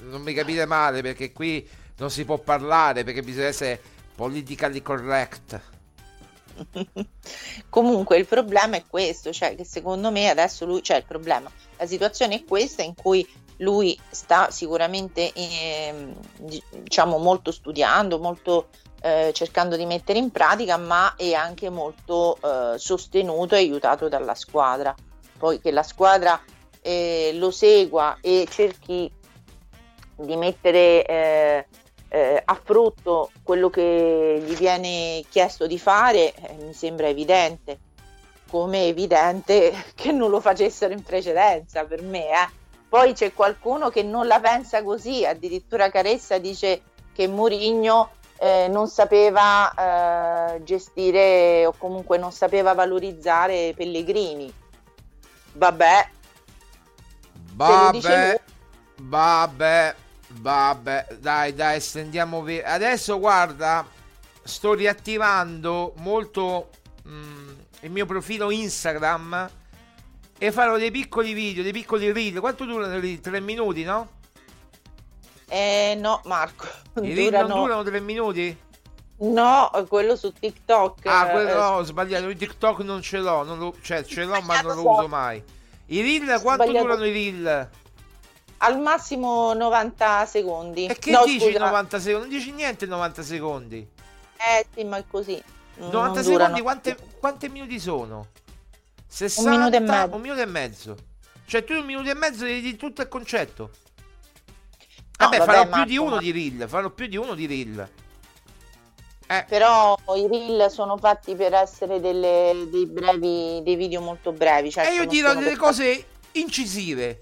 Non mi capite male perché qui non si può parlare perché bisogna essere politically correct. Comunque il problema è questo, cioè che secondo me adesso lui, cioè il problema, la situazione è questa in cui lui sta sicuramente eh, diciamo molto studiando, molto eh, cercando di mettere in pratica, ma è anche molto eh, sostenuto e aiutato dalla squadra. Poi che la squadra eh, lo segua e cerchi di mettere eh, eh, a frutto quello che gli viene chiesto di fare, mi sembra evidente come evidente che non lo facessero in precedenza per me, eh. Poi c'è qualcuno che non la pensa così, addirittura Caressa dice che Murigno eh, non sapeva eh, gestire o comunque non sapeva valorizzare Pellegrini. Vabbè. Vabbè. Vabbè. Vabbè, dai, dai, stendiamo via. Adesso guarda, sto riattivando molto mh, mm, il mio profilo Instagram e farò dei piccoli video, dei piccoli reel. Quanto durano i reel? Tre minuti, no? Eh no, Marco. I reel durano... non durano tre minuti? No, quello su TikTok. Ah, quello eh, no, ho sbagliato. Il TikTok non ce l'ho, non lo... cioè ce l'ho ma non lo uso mai. I reel quanto sbagliato. durano i reel? Al massimo 90 secondi. E che no, dici scusa. 90 secondi? Non dici niente 90 secondi. Eh sì, ma è così. 90 secondi quante, quante minuti sono? 60, un minuto e mezzo. Un minuto e mezzo. Cioè tu un minuto e mezzo devi di tutto il concetto. No, vabbè, vabbè, Marco, più di uno ma... di reel, farò più di uno di reel. Eh. Però i reel sono fatti per essere delle, dei brevi, dei video molto brevi. Cioè e io dirò delle cose incisive.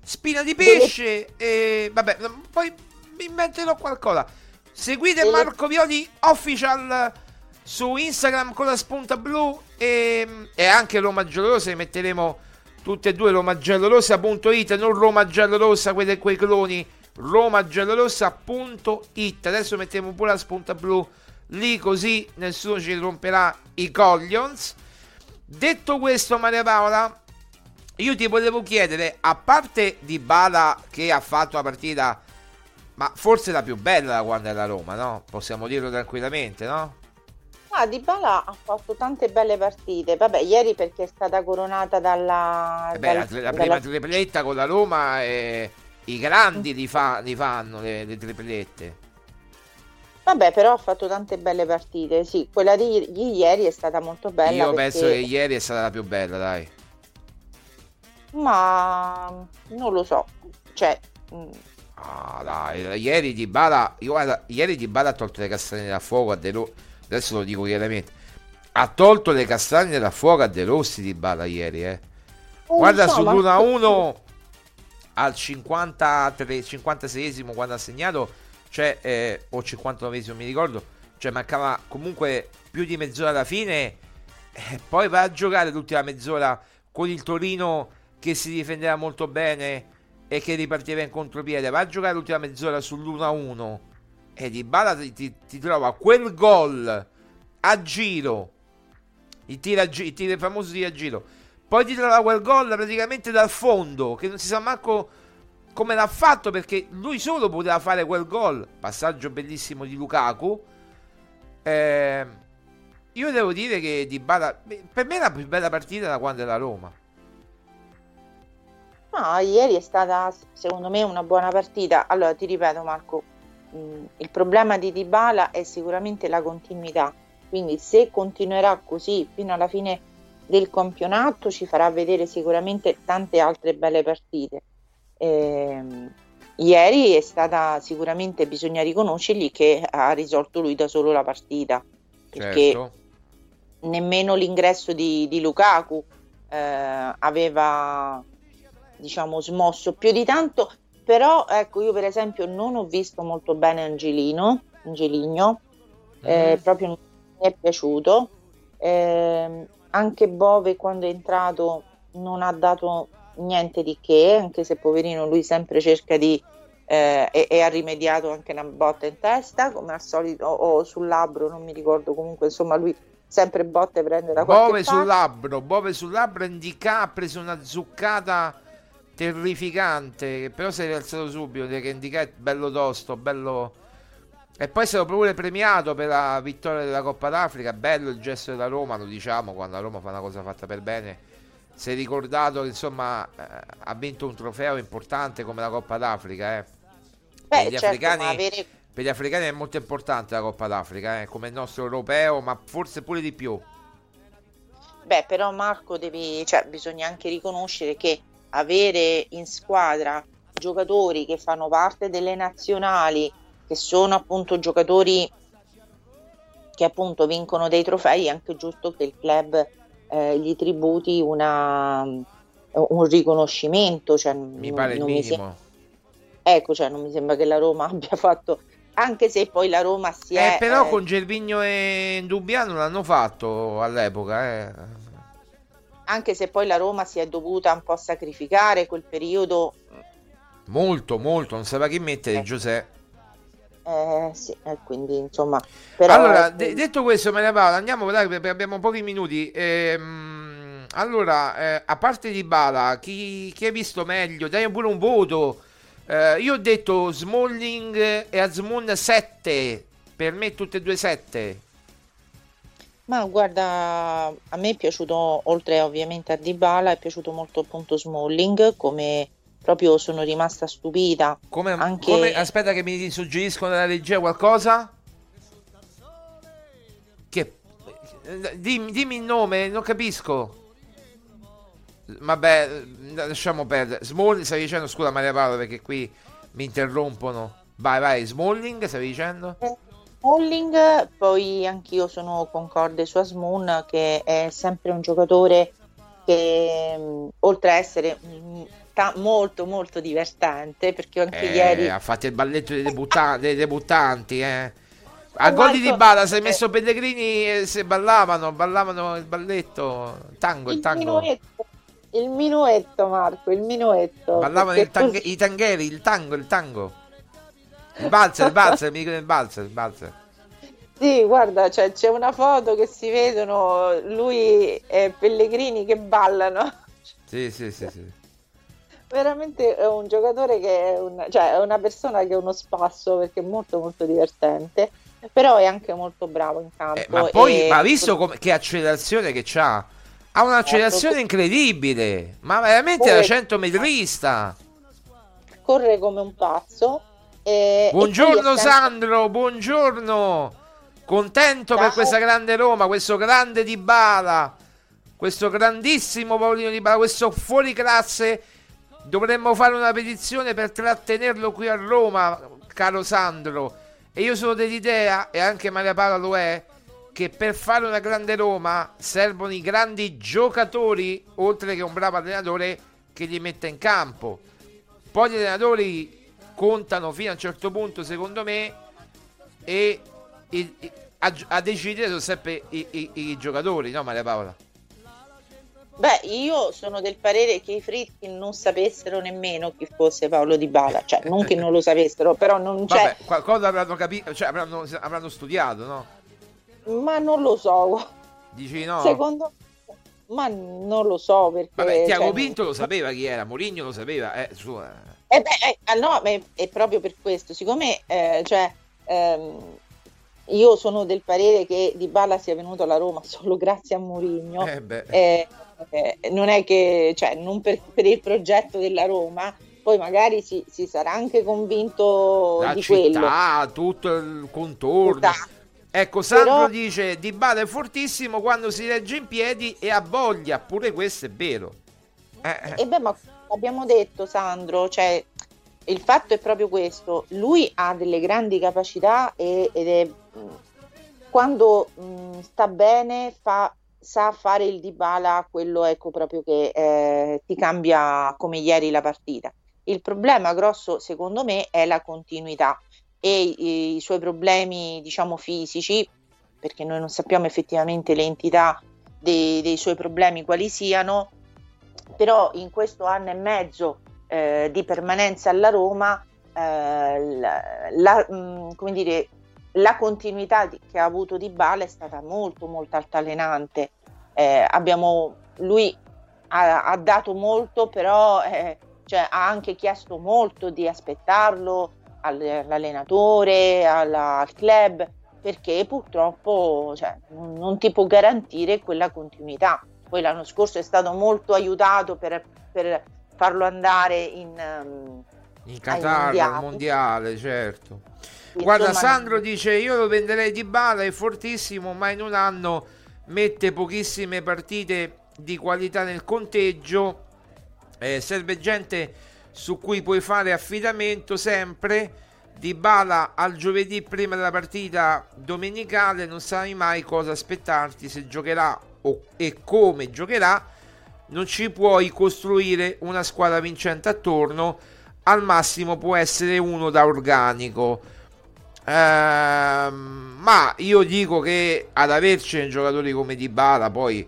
Spina di pesce delle... e vabbè, poi mi inventerò qualcosa. Seguite delle... Marco Violi Official su Instagram con la spunta blu e, e anche Roma Giallorosa metteremo tutte e due romagiallorossa.it non Roma Giallorossa quei, quei cloni romagiallorossa.it adesso mettiamo pure la spunta blu lì così nessuno ci romperà i coglions detto questo Maria Paola io ti volevo chiedere a parte di Bala che ha fatto la partita ma forse la più bella quando è la Roma no? possiamo dirlo tranquillamente no? Ah, Dybala ha fatto tante belle partite. Vabbè, ieri perché è stata coronata dalla... Eh beh, dal, la, prima dalla... tripletta con la Roma e i grandi li, fa, li fanno le, le, triplette. Vabbè, però ha fatto tante belle partite. Sì, quella di, di ieri è stata molto bella. Io perché... penso che ieri è stata la più bella, dai. Ma non lo so. Cioè... Mm. Ah, dai, ieri di Bala, guarda, ieri di Bala ha tolto le castagne da fuoco a De Rossi adesso lo dico chiaramente, ha tolto le castagne da fuoco a De Rossi di Bala ieri, eh. Oh, Guarda so, sull'1-1 al 53, 56esimo quando ha segnato, cioè, eh, o 59esimo mi ricordo, cioè mancava comunque più di mezz'ora alla fine, eh, poi va a giocare l'ultima mezz'ora con il Torino che si difendeva molto bene e che ripartiva in contropiede, va a giocare l'ultima mezz'ora sull'1-1 e Di Bala ti, ti, ti, trova quel gol a giro. Il tiro, a gi- il tiro famoso tiro a giro. Poi ti trova quel gol praticamente dal fondo che non si sa manco come l'ha fatto perché lui solo poteva fare quel gol. Passaggio bellissimo di Lukaku. Eh, io devo dire che Di Bala per me è la più bella partita da quando è la Roma. No, ieri è stata secondo me una buona partita. Allora ti ripeto, Marco, il problema di Dybala è sicuramente la continuità, quindi se continuerà così fino alla fine del campionato ci farà vedere sicuramente tante altre belle partite. Eh, ieri è stata sicuramente, bisogna riconoscergli che ha risolto lui da solo la partita, perché certo. nemmeno l'ingresso di, di Lukaku eh, aveva diciamo smosso più di tanto però ecco, io per esempio non ho visto molto bene Angelino, Angeligno, eh, mm. proprio non mi è piaciuto. Eh, anche Bove quando è entrato non ha dato niente di che, anche se poverino lui sempre cerca di eh, e, e, ha rimediato anche una botta in testa come al solito o, o sul labbro, non mi ricordo comunque, insomma lui sempre botte prende da qualche Bove sul labbro, Bove sul labbro Indica ha preso una zuccata terrificante, però si è rialzato subito, che è bello tosto, bello e poi stato pure premiato per la vittoria della Coppa d'Africa. Bello il gesto della Roma, lo diciamo, quando la Roma fa una cosa fatta per bene. Si è ricordato che insomma eh, ha vinto un trofeo importante come la Coppa d'Africa. Eh. Beh, per, gli certo, africani, avere... per, gli africani, è molto importante la Coppa d'Africa, eh, come il nostro europeo, ma forse pure di più. Beh, però Marco, devi, cioè, bisogna anche riconoscere che avere in squadra giocatori che fanno parte delle nazionali che sono appunto giocatori che appunto vincono dei trofei, è anche giusto che il club eh, gli tributi una, un riconoscimento. Cioè, mi pare non, il minimo. Sembra, ecco, cioè, non mi sembra che la Roma abbia fatto, anche se poi la Roma si eh, è... Però eh, con Gervigno e Dubbiano l'hanno fatto all'epoca, eh. Anche se poi la Roma si è dovuta un po' sacrificare quel periodo. Molto, molto, non sapeva chi mettere eh. Giuseppe. Eh, sì, eh, quindi insomma. Però, allora, de- detto questo, Maria Paola, andiamo dai, perché abbiamo pochi minuti. Ehm, allora, eh, a parte di Bala, chi, chi hai visto meglio? Dai pure un voto. Eh, io ho detto Smalling e Azmoon 7. Per me, tutte e due 7. Ma guarda, a me è piaciuto, oltre ovviamente a Dybala, è piaciuto molto appunto Smalling come proprio sono rimasta stupita. Come, anche... come aspetta che mi suggeriscono dalla regia qualcosa? Che dimmi, dimmi il nome, non capisco. Vabbè, lasciamo perdere. Smalling, stavi dicendo, scusa Maria Paola perché qui mi interrompono. Vai, vai, Smalling, stavi dicendo? Smalling, poi anch'io sono concorde su Asmoon che è sempre un giocatore che oltre a essere ta- molto molto divertente perché anche eh, ieri ha fatto il balletto dei, debutta- dei debuttanti eh. a gol di Bala si è messo Pellegrini se ballavano ballavano il balletto tango il, il tango. minuetto, il minuetto Marco il minuetto ballavano tang- i tangheri il tango il tango il balzer il balzer mi dicono il balzer il balzer sì, guarda, cioè, c'è una foto che si vedono lui e Pellegrini che ballano. Sì, sì, sì, sì veramente è un giocatore che è, un, cioè, è una persona che è uno spasso perché è molto molto divertente però è anche molto bravo in campo eh, ma poi e... ma visto come, che accelerazione che ha ha un'accelerazione certo. incredibile ma veramente da 100 metrista corre come un pazzo e, buongiorno e Sandro buongiorno contento Ciao. per questa grande Roma questo grande Di Bala questo grandissimo Paolino Di Bala questo fuori classe Dovremmo fare una petizione per trattenerlo qui a Roma, caro Sandro. E io sono dell'idea, e anche Maria Paola lo è, che per fare una grande Roma servono i grandi giocatori, oltre che un bravo allenatore che li metta in campo. Poi gli allenatori contano fino a un certo punto, secondo me, e, e, e a, a, decidere sono sempre i, i, i giocatori, no Maria Paola? Beh, io sono del parere che i Fritkin non sapessero nemmeno chi fosse Paolo Di Bala, cioè non che non lo sapessero, però non c'è... Vabbè, qualcosa avranno capito, cioè avranno, avranno, studiato, no? Ma non lo so. Dici no? Secondo ma non lo so perché... Vabbè, Tiago cioè, Pinto lo sapeva chi era, Mourinho lo sapeva, eh, su, eh. eh beh, eh, no, è, è, proprio per questo, siccome, eh, cioè, ehm, io sono del parere che Di Bala sia venuto alla Roma solo grazie a Mourinho. Eh. Eh, eh, non è che, cioè, non per, per, il progetto della Roma, poi magari si, si sarà anche convinto La di città, quello. tutto il contorno. Esatto. Ecco, Sandro Però... dice Di Bala è fortissimo quando si regge in piedi e ha voglia, pure questo è vero. Eh. E beh, ma abbiamo detto Sandro, cioè il fatto è proprio questo, lui ha delle grandi capacità e, ed è quando mh, sta bene fa sa fare il Dybala quello ecco proprio che eh, ti cambia come ieri la partita. Il problema grosso secondo me è la continuità e i, i suoi problemi diciamo fisici perché noi non sappiamo effettivamente le entità dei, dei suoi problemi quali siano, però in questo anno e mezzo eh, di permanenza alla Roma eh, la, la, mh, mm, come dire, la continuità di, che ha avuto Di Bala è stata molto molto altalenante. Eh, abbiamo, lui ha, ha, dato molto, però eh, cioè, ha anche chiesto molto di aspettarlo all'allenatore, alla, al club, perché purtroppo cioè, non, non, ti può garantire quella continuità. Poi l'anno scorso è stato molto aiutato per, per farlo andare in, um, in Qatar, al mondiale, certo. Guarda, Insomma, Sandro dice: Io lo venderei di bala, è fortissimo, ma in un anno mette pochissime partite di qualità nel conteggio. Eh, serve gente su cui puoi fare affidamento sempre. Di bala al giovedì prima della partita domenicale, non sai mai cosa aspettarti se giocherà o, e come giocherà. Non ci puoi costruire una squadra vincente attorno. Al massimo può essere uno da organico Ehm, ma io dico che ad averci giocatori come Dybala poi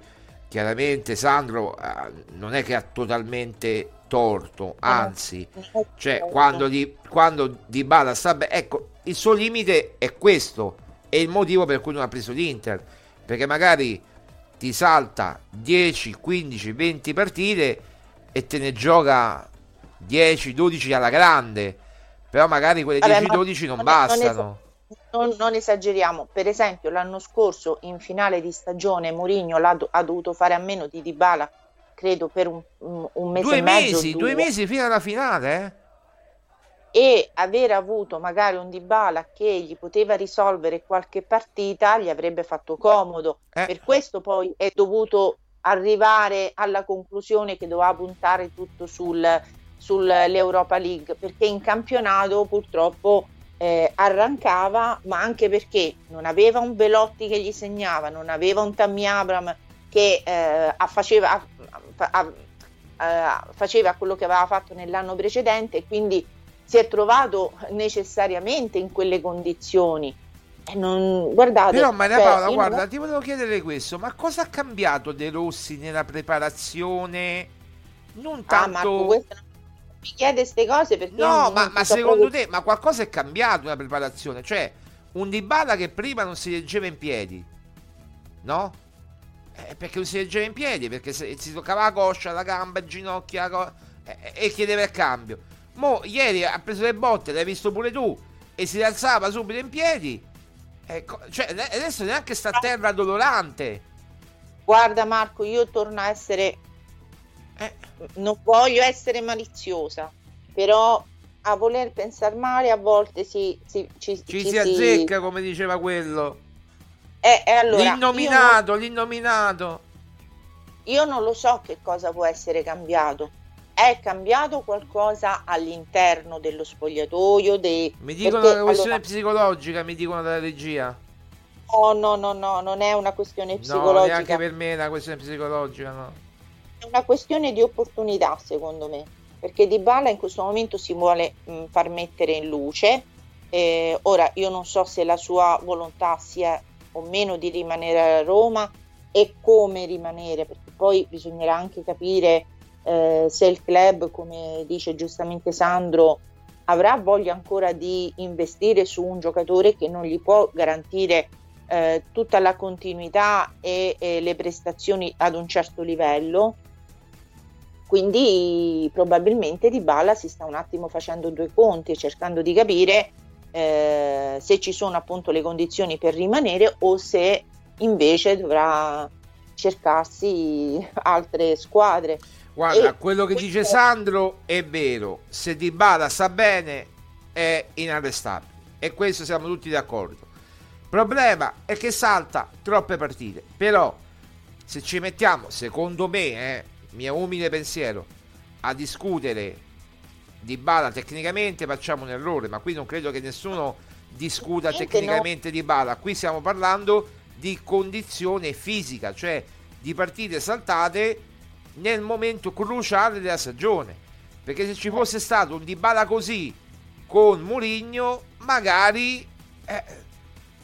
chiaramente Sandro eh, non è che ha totalmente torto anzi cioè quando, di, quando Dybala sta bene ecco il suo limite è questo è il motivo per cui non ha preso l'Inter perché magari ti salta 10 15 20 partite e te ne gioca 10 12 alla grande però magari quelle 10-12 non, non bastano. Non, non, esageriamo, per esempio l'anno scorso in finale di stagione Mourinho ha dovuto fare a meno di Dybala, credo per un, un mese due e mesi, mezzo. Due, due mesi fino alla finale, eh? E aver avuto magari un Dybala che gli poteva risolvere qualche partita gli avrebbe fatto comodo. Eh. Per questo poi è dovuto arrivare alla conclusione che doveva puntare tutto sul sull'Europa League perché in campionato purtroppo eh, arrancava ma anche perché non aveva un Belotti che gli segnava non aveva un Tammy Abram che eh, faceva, faceva quello che aveva fatto nell'anno precedente e quindi si è trovato necessariamente in quelle condizioni. Non, guardate, però Maria cioè, Paola guarda non... ti volevo chiedere questo ma cosa ha cambiato De Rossi nella preparazione? Non tanto ah, Marco, questa mi chiede queste cose perché no ma, ma secondo proprio... te ma qualcosa è cambiato nella preparazione? Cioè un Dybala che prima non si leggeva in piedi no? Eh, perché non si leggeva in piedi perché si toccava la coscia la gamba il ginocchio la co- eh, e chiedeva il cambio mo ieri ha preso le botte l'hai visto pure tu e si rialzava subito in piedi ecco, cioè adesso neanche sta a terra dolorante guarda Marco io torno a essere eh, non voglio essere maliziosa, però a voler pensare male a volte si, si, ci, ci, ci si azzecca, come diceva quello. Eh, eh, allora, l'innominato, non, l'innominato. Io non lo so che cosa può essere cambiato. È cambiato qualcosa all'interno dello spogliatoio? Dei... Mi dicono Perché, una questione allora, psicologica, mi dicono dalla regia. No, no, no, no, non è una questione psicologica. No, neanche per me è una questione psicologica, no è una questione di opportunità, secondo me, perché Di Bala in questo momento si vuole mh, far mettere in luce. Eh, ora, io non so se la sua volontà sia o meno di rimanere a Roma e come rimanere, perché poi bisognerà anche capire eh, se il club, come dice giustamente Sandro, avrà voglia ancora di investire su un giocatore che non gli può garantire eh, tutta la continuità e, e, le prestazioni ad un certo livello quindi probabilmente Di Bala si sta un attimo facendo due conti, cercando di capire eh, se ci sono appunto le condizioni per rimanere o se invece dovrà cercarsi altre squadre. Guarda, e quello che dice Sandro è vero, se Di Bala sta bene è inarrestabile. E questo siamo tutti d'accordo. Il problema è che salta troppe partite, però se ci mettiamo, secondo me, eh, mio umile pensiero, a discutere di Bala tecnicamente facciamo un errore, ma qui non credo che nessuno discuta tecnicamente no. di Bala, qui stiamo parlando di condizione fisica, cioè di partite saltate nel momento cruciale della stagione. Perché se ci fosse stato un Dybala così con Mourinho, magari eh,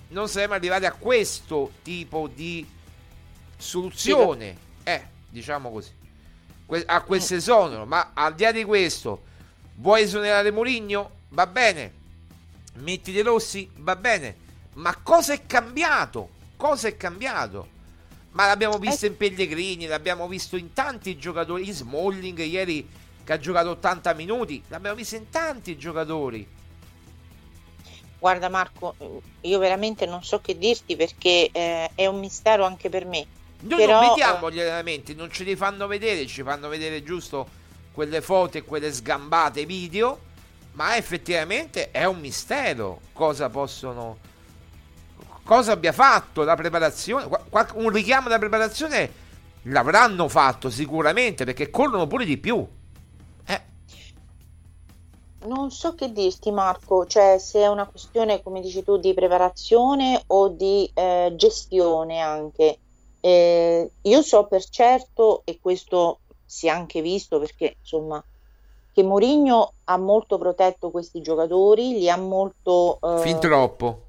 non saremmo arrivati a questo tipo di soluzione. Eh, diciamo così. Que- a questo esonero. Ma al di là di questo, vuoi esonerare Mourinho? Va bene. Metti De Rossi? Va bene. Ma cosa è cambiato? Cosa è cambiato? Ma l'abbiamo visto in Pellegrini, l'abbiamo visto in tanti giocatori. In Smalling ieri che ha giocato 80 minuti, l'abbiamo visto in tanti giocatori. Guarda Marco, io veramente non so che dirti perché eh, è un mistero anche per me. Noi Però, non vediamo gli allenamenti, non ce li fanno vedere, ci fanno vedere giusto quelle foto e quelle sgambate video, ma effettivamente è un mistero cosa possono cosa abbia fatto la preparazione, un richiamo alla preparazione l'avranno fatto sicuramente perché corrono pure di più. Eh. Non so che dirti Marco, cioè se è una questione come dici tu di preparazione o di eh, gestione anche. Eh, io so per certo, e questo si è anche visto perché insomma che Mourinho ha molto protetto questi giocatori, li ha molto... Eh, fin troppo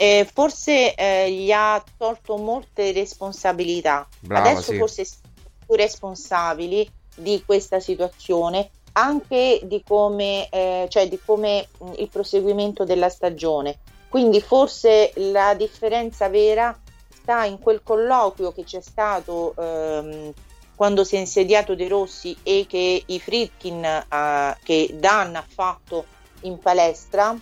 eh, forse eh, gli ha tolto molte responsabilità. Brava, Adesso sì. forse sono più responsabili di questa situazione, anche di come, eh, cioè di come mh, il proseguimento della stagione. Quindi forse la differenza vera sta in quel colloquio che c'è stato ehm, quando si è insediato De Rossi e che i Fritkin, eh, che Dan ha fatto in palestra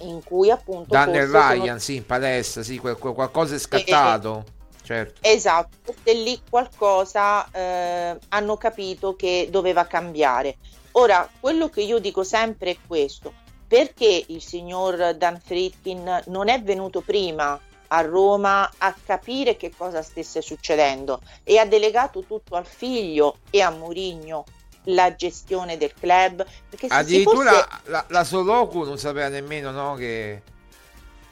in cui appunto Daniel Ryan sono... sì in palestra sì qualcosa è scattato eh, certo. Esatto e lì qualcosa eh, hanno capito che doveva cambiare. Ora quello che io dico sempre è questo perché il signor Dan Fritkin non è venuto prima a Roma a capire che cosa stesse succedendo e ha delegato tutto al figlio e a Murigno la gestione del club. Perché se Addirittura fosse... la, la Soloku non sapeva nemmeno no, che...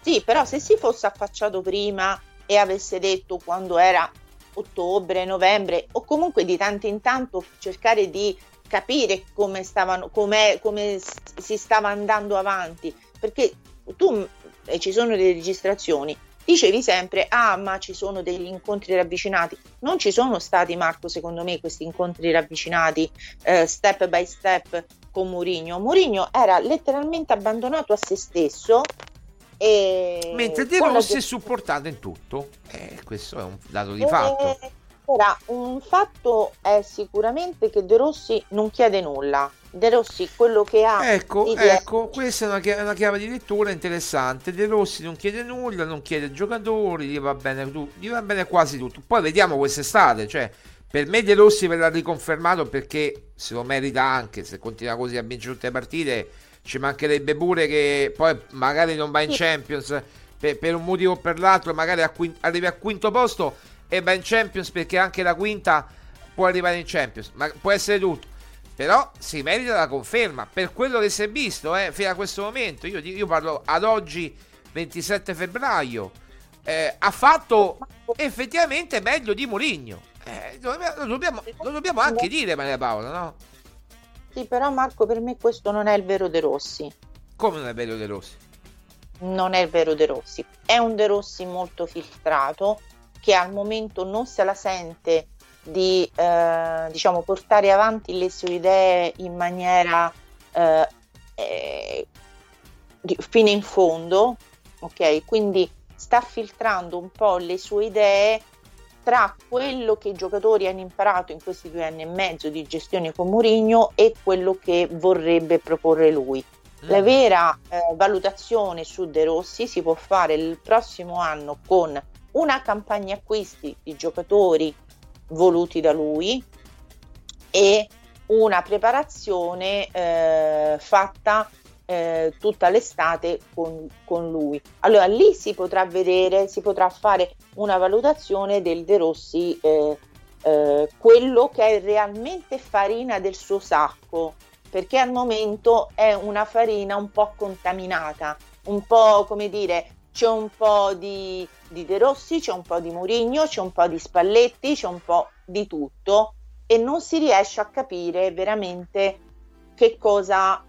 Sì, però se si fosse affacciato prima e avesse detto quando era ottobre, novembre o comunque di tanto in tanto cercare di capire come, stavano, come si stava andando avanti, perché tu e ci sono delle registrazioni dicevi sempre ah ma ci sono degli incontri ravvicinati. Non ci sono stati Marco secondo me questi incontri ravvicinati eh, step by step con Mourinho. Mourinho era letteralmente abbandonato a se stesso e mentre De Rossi è supportato in tutto. Eh, questo è un dato di e... fatto. Ora, un fatto è sicuramente che De Rossi non chiede nulla, De Rossi quello che ha ecco ecco questa è una, chiave, una chiave di lettura interessante. De Rossi non chiede nulla non chiede giocatori gli va bene, tu, gli va bene quasi tutto. Poi vediamo quest'estate cioè per me De Rossi verrà riconfermato perché se lo merita anche se continua così a vincere tutte le partite ci mancherebbe pure che poi magari non va in Champions per, per un motivo o per l'altro magari a quinto, arrivi a quinto posto e va in Champions perché anche la quinta può arrivare in Champions ma può essere tutto però si merita la conferma per quello che si è visto eh, fino a questo momento. Io, io parlo ad oggi, 27 febbraio. Eh, ha fatto effettivamente meglio di Mourinho. Eh, lo, dobbiamo, lo dobbiamo anche dire, Maria Paola, no? Sì, però Marco, per me questo non è il vero De Rossi. Come non è il vero De Rossi? Non è il vero De Rossi. È un De Rossi molto filtrato che al momento non se la sente di eh, diciamo, portare avanti le sue idee in maniera eh, eh, fino in fondo, ok? Quindi sta filtrando un po' le sue idee tra quello che i giocatori hanno imparato in questi due anni e mezzo di gestione con Mourinho e quello che vorrebbe proporre lui. La mm. vera eh, valutazione su De Rossi si può fare il prossimo anno con una campagna acquisti di giocatori voluti da lui e una preparazione eh, fatta eh, tutta l'estate con, con, lui. Allora lì si potrà vedere, si potrà fare una valutazione del De Rossi, eh, eh, quello che è realmente farina del suo sacco, perché al momento è una farina un po' contaminata, un po' come dire, c'è un po' di, di De Rossi, c'è un po' di Murigno, c'è un po' di Spalletti, c'è un po' di tutto e non si riesce a capire veramente che cosa,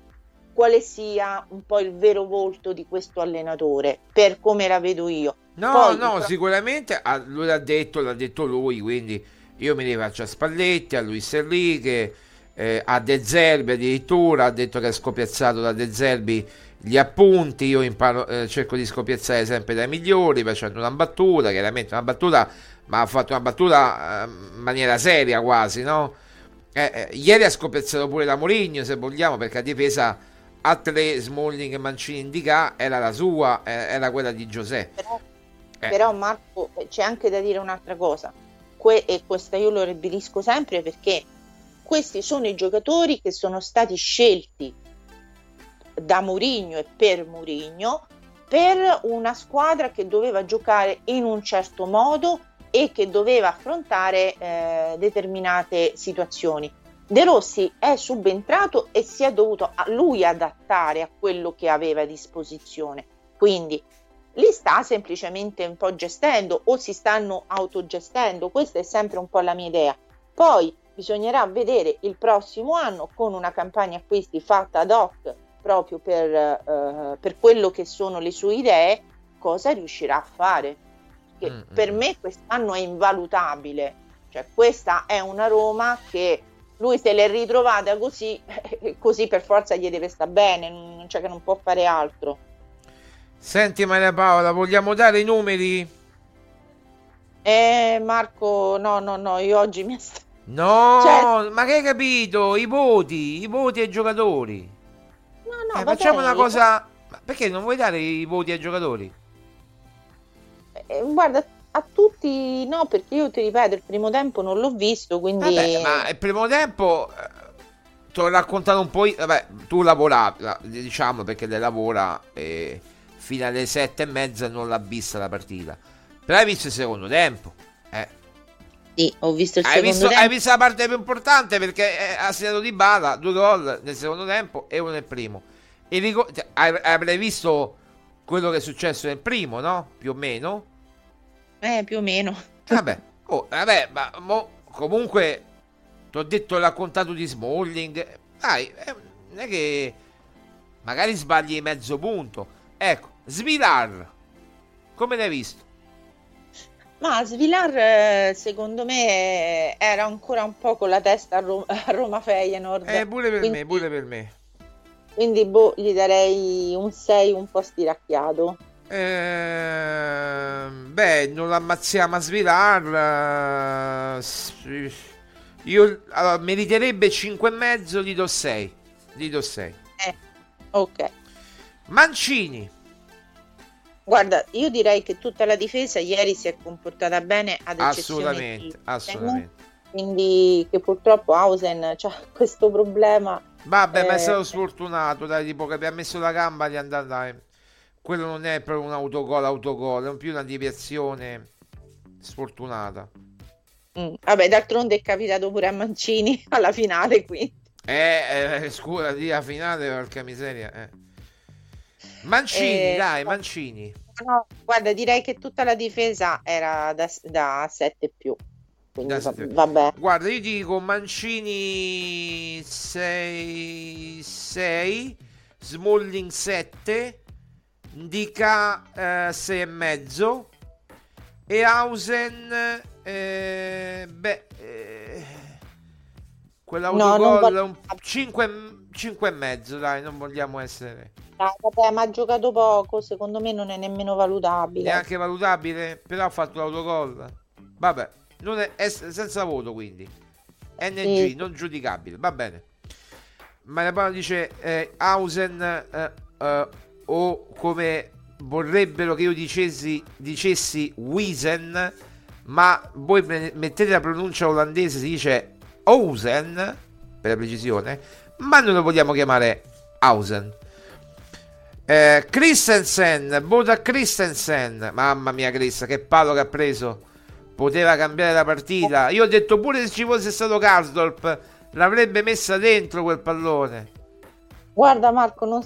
quale sia un po' il vero volto di questo allenatore, per come la vedo io. No, Poi, no, pro- sicuramente ah, lui l'ha detto, l'ha detto lui, quindi io mi rifaccio a Spalletti, a Luis Enrique, eh, a De Zerbi addirittura, ha detto che ha scopiazzato da De Zerbi gli appunti, io imparo, eh, cerco di scopiazzare sempre dai migliori facendo una battuta, chiaramente una battuta, ma ha fatto una battuta eh, in maniera seria quasi, no? Eh, eh, ieri ha scopiazzato pure da Moligno se vogliamo perché a difesa a tre Smalling e Mancini indica era la sua, eh, era quella di Giuseppe. Però, però Marco c'è anche da dire un'altra cosa que- e questa io lo ribadisco sempre perché questi sono i giocatori che sono stati scelti da Mourinho e per Mourinho per una squadra che doveva giocare in un certo modo e che doveva affrontare eh, determinate situazioni. De Rossi è subentrato e si è dovuto a lui adattare a quello che aveva a disposizione. Quindi li sta semplicemente un po' gestendo o si stanno autogestendo, questa è sempre un po' la mia idea. Poi bisognerà vedere il prossimo anno con una campagna acquisti fatta ad hoc proprio per, eh, per quello che sono le sue idee, cosa riuscirà a fare. Mm-hmm. per me quest'anno è invalutabile, cioè questa è una Roma che lui se l'è ritrovata così, così per forza gli deve stare bene, cioè che non può fare altro. Senti Maria Paola, vogliamo dare i numeri? Eh Marco, no, no, no, io oggi mi... No, cioè... ma che hai capito? I voti, i voti ai giocatori. No, no, eh, facciamo una cosa... Ma perché non vuoi dare i voti ai giocatori? Eh, guarda, a tutti no, perché io ti ripeto, il primo tempo non l'ho visto, quindi... Vabbè, ma il primo tempo... Eh, ti ho raccontato un po'... Vabbè, tu lavoravi, diciamo, perché lei lavora e fino alle sette e mezza non l'ha vista la partita. Però hai visto il secondo tempo. Eh. Sì, ho visto il hai secondo visto, tempo. Hai visto la parte più importante perché eh, ha segnato di bala due gol nel secondo tempo e uno nel primo. E ricor- cioè, avrei visto quello che è successo nel primo, no? Più o meno. Eh, più o meno. Vabbè, oh, vabbè ma mo, comunque ti ho detto il raccontato di Smalling. Dai, eh, non è che magari sbagli mezzo punto. Ecco, Svilar, come l'hai visto? Ma Svilar eh, secondo me era ancora un po' con la testa a, Ro- a Roma Feyenoord. Eh, pure per quindi, me, pure per me. Quindi boh, gli darei un 6 un po' stiracchiato. Eh, beh, non l'ammazziamo a Svilar. Eh, io allora, meriterebbe 5,5, gli do 6. Gli do 6. Eh, ok. Mancini. Guarda, io direi che tutta la difesa ieri si è comportata bene ad assolutamente, di assolutamente. Quindi che purtroppo Hausen ha questo problema. Vabbè, eh, ma è stato sfortunato, dai, tipo che abbia messo la gamba e è andata. Dai. Quello non è proprio un autogol, autogol, è più una deviazione sfortunata. Mm, vabbè, d'altronde è capitato pure a Mancini alla finale, quindi. Eh, eh scusa, di la finale, porca miseria. Eh. Mancini, eh, dai, Mancini. No, guarda, direi che tutta la difesa era da, da 7 più. Quindi da va, vabbè. Guarda, io dico Mancini 6, 6 Smalling 7, Dica eh, 6 e mezzo e Hausen eh, beh eh, quell'autogol no, un 5, 5 e mezzo dai non vogliamo essere Ah, vabbè, ma ha giocato poco, secondo me non è nemmeno valutabile. Neanche valutabile, però ha fatto l'autogol. Vabbè, non è, è senza voto quindi. NG, sì. non giudicabile, va bene. Marapano dice eh, Hausen eh, eh, o come vorrebbero che io dicessi, dicessi Wiesen, ma voi mettete la pronuncia olandese, si dice Hausen, per la precisione, ma noi lo vogliamo chiamare Hausen. Eh, Christensen, vota Christensen. Mamma mia, Chris, che palo che ha preso. Poteva cambiare la partita. Io ho detto pure se ci fosse stato Karsdorp, l'avrebbe messa dentro quel pallone. Guarda, Marco, non,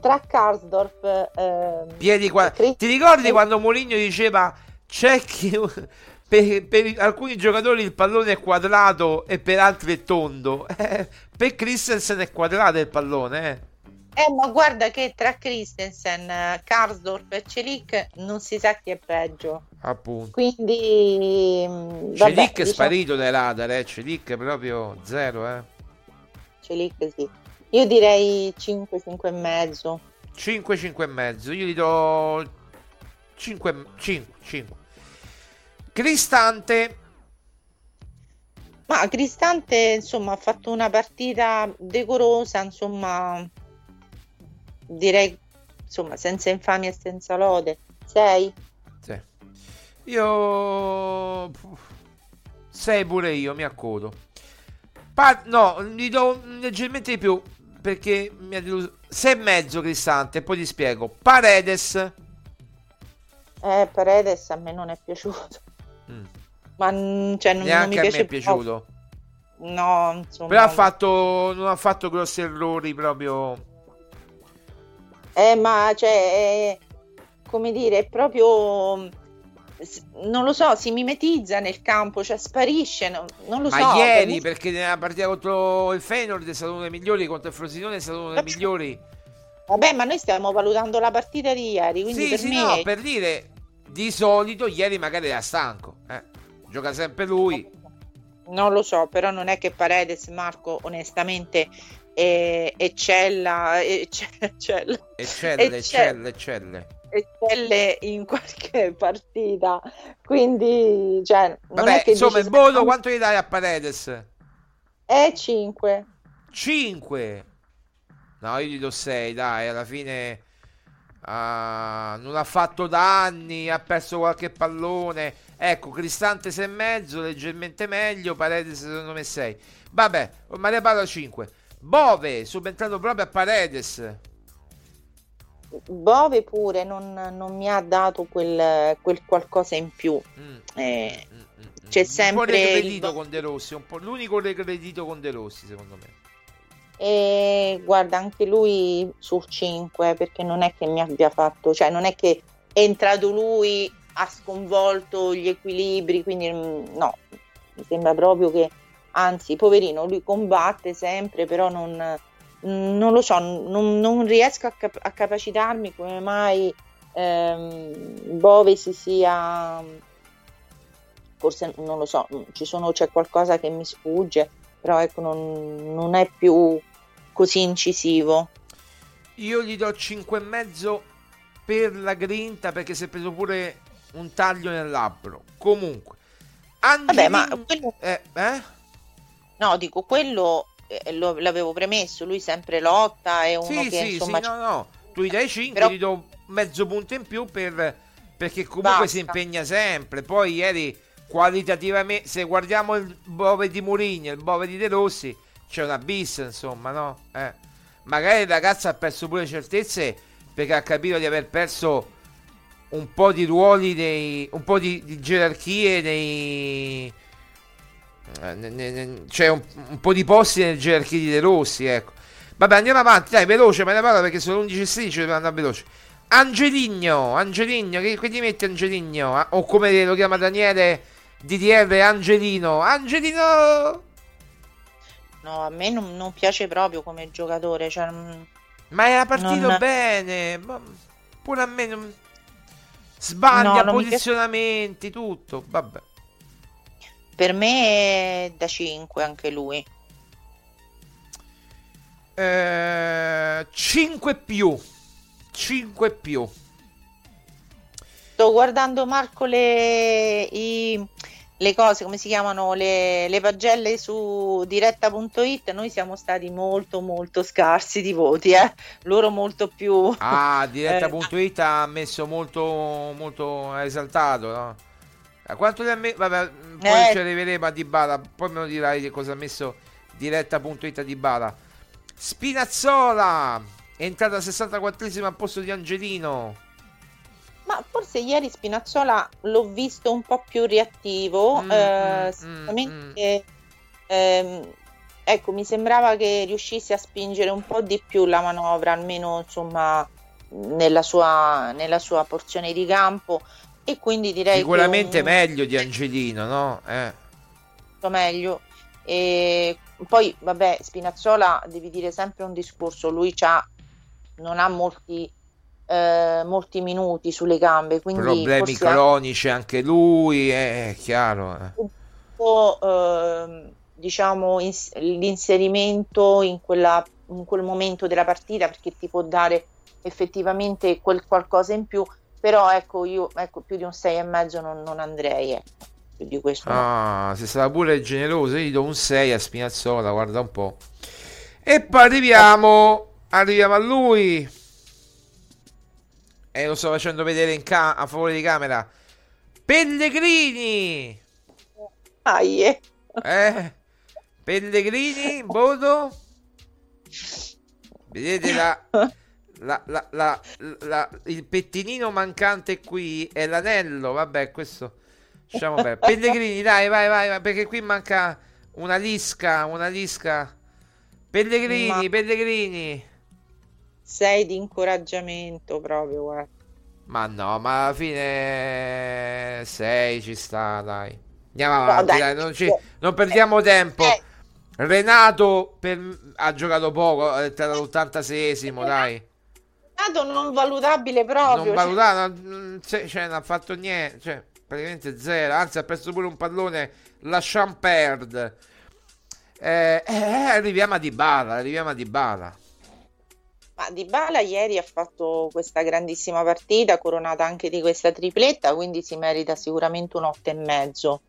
tra Karsdorp. Eh, Piedi qua. Chris... Ti ricordi quando Mourinho diceva c'è chi. per, per alcuni giocatori il pallone è quadrato e per altri è tondo. Eh, per Christensen è quadrato il pallone, eh. Eh, ma guarda che tra Christensen, Karsdorp e Celic non si sa chi è peggio. Appunto. Quindi... mm, Celic vabbè, è diciamo- sparito dai radar, eh. Celic è proprio zero, eh. Celic sì. Io direi 5, 5 e mezzo. 5, 5 e mezzo. Io gli do 5, 5, 5. Cristante, Ma Cristante, insomma, ha fatto una partita decorosa, insomma, direi, insomma, senza infamia e senza lode. 6? sì. Io 6 pure io, mi accodo. Pa- no, gli do leggermente di più perché mi ha deluso. 6 e mezzo Cristante, poi ti spiego. Paredes. Eh, Paredes a me non è piaciuto. Ma cioè, non, non mi a me piace è piaciuto. No, insomma. Però ha fatto, non ha fatto grossi errori proprio. Eh, ma cioè, è, come dire, è proprio non lo so, si mimetizza nel campo, cioè sparisce, non, non lo Ma so. ieri, per perché nella partita contro il Feyenoord è stato uno dei migliori, contro il Frosinone è stato uno dei migliori. Vabbè, ma noi stiamo valutando la partita di ieri, quindi Sì, per sì, me no, per dire, di solito ieri magari era stanco. eh. Gioca sempre lui. non lo so, però non è che Paredes, Marco, onestamente, eh, eccella, ecce- eccella, Eccelle, Ecce- eccelle, eccelle. eccelle in qualche partita, quindi, cioè, non Vabbè, è che insomma, il voto sempre- quanto gli dai a Paredes? È 5. 5. No, io gli do 6, dai, alla fine ah, non ha fatto danni, ha perso qualche pallone. Ecco, Cristante 6 e mezzo, leggermente meglio, Paredes secondo me 6. Vabbè, ma ne parlo 5. Bove, subentrato proprio a Paredes. Bove pure non, non mi ha dato quel, quel qualcosa in più. Mm, Eh, mm, mm, mm. c'è Un po' sempre il con De Rossi, un po' l'unico regredito con De Rossi, secondo me. E guarda, anche lui sul 5, perché non è che mi abbia fatto, cioè non è che è entrato lui, ha sconvolto gli equilibri, quindi mm, no, mi sembra proprio che, anzi, poverino, lui combatte sempre, però non, non lo so, non, non riesco a, cap- a capacitarmi come mai ehm, Bove si sia, forse non lo so, ci sono, c'è qualcosa che mi sfugge, però ecco, non, non è più così incisivo. Io gli do 5 e mezzo per la grinta perché si è preso pure un taglio nel labbro. Comunque, Vabbè, ma quello, eh, eh? no, dico, quello eh, lo- l'avevo premesso, lui sempre lotta, è uno Sì, che sì, insomma... sì, no, no. Tu gli dai 5, Però- gli do mezzo punto in più per, perché comunque Basta. si impegna sempre. Poi ieri qualitativamente, se guardiamo il Bove di Mourinho e il Bove di De Rossi, c'è un abisso, insomma, no? Eh. Magari il ragazzo ha perso pure certezze perché ha capito di aver perso un po' di ruoli, nei, un po' di, di gerarchie nei... eh, ne- ne- Cioè un, un po' di posti nelle gerarchie di De Rossi, ecco. Vabbè, andiamo avanti, dai, veloce, me ne parlo perché sono 11 e 16, devo andare veloce. Angeligno, Angeligno, che, che ti metti Angeligno? Ah, O come lo chiama Daniele DDR, Angelino. Angelino! No, a me non, non piace proprio come giocatore, cioè, mm, Ma era partito Non- bene, ma pure a me non... Sbaglia, No, mi piace. posizionamenti, tutto, vabbè. per me è da 5 anche lui. Eh, 5 più. 5 più. Sto guardando Marco le, i- le cose, come si chiamano, le, le pagelle su diretta.it, noi siamo stati molto molto scarsi di voti, eh? loro molto più... Ah, diretta.it ha messo molto, molto ha esaltato, no? A quanto ne ha messo? Vabbè, poi Eh. ci arriveremo a Dybala, poi me lo dirai che cosa ha messo diretta.it a Dybala. Spinazzola, è entrata al 64esimo al posto di Angelino. Ma forse ieri Spinazzola l'ho visto un po' più reattivo, Mm, eh, mm, sicuramente ehm, ecco, mi sembrava che riuscisse a spingere un po' di più la manovra, almeno insomma nella sua, nella sua porzione di campo. e quindi direi sicuramente un... meglio di Angelino, no? Eh. Meglio. E poi, vabbè, Spinazzola devi dire sempre un discorso, lui c'ha, non ha molti, eh, molti minuti sulle gambe, quindi problemi cronici anche lui, è chiaro. Eh. Un po', eh, diciamo, ins- l'inserimento in, quella, in quel momento della partita perché ti può dare effettivamente quel qualcosa in più, però ecco io ecco, più di un 6,5 non, non andrei. Ecco più di questo. Ah, no. sei stata pure generosa, io gli do un 6 a Spinazzola, guarda un po'. E poi arriviamo, arriviamo a lui. E lo sto facendo vedere ca- a favore di camera. Pellegrini! Aie. Eh? Pellegrini, voto? Vedete la, la, la, il pettinino mancante qui è l'anello, vabbè, questo Lasciamo perdere. Pellegrini, dai, vai, vai, vai, perché qui manca una lisca, una lisca. Pellegrini, Ma... Pellegrini. Sei di incoraggiamento proprio, guarda. Ma no, ma alla fine 6 ci sta, dai. Andiamo avanti, no, dai, dai, non, ci, non, perdiamo tempo. Eh. Renato per, ha giocato poco, è stato l'86esimo, dai. Renato non valutabile proprio. Non valutato, cioè, cioè, non ha fatto niente. Cioè praticamente zero, anzi ha preso pure un pallone. Eh, eh, arriviamo a Dybala, arriviamo a Dybala. Ma Dybala ieri ha fatto questa grandissima partita, coronata anche di questa tripletta, quindi si merita sicuramente un 8 e mezzo.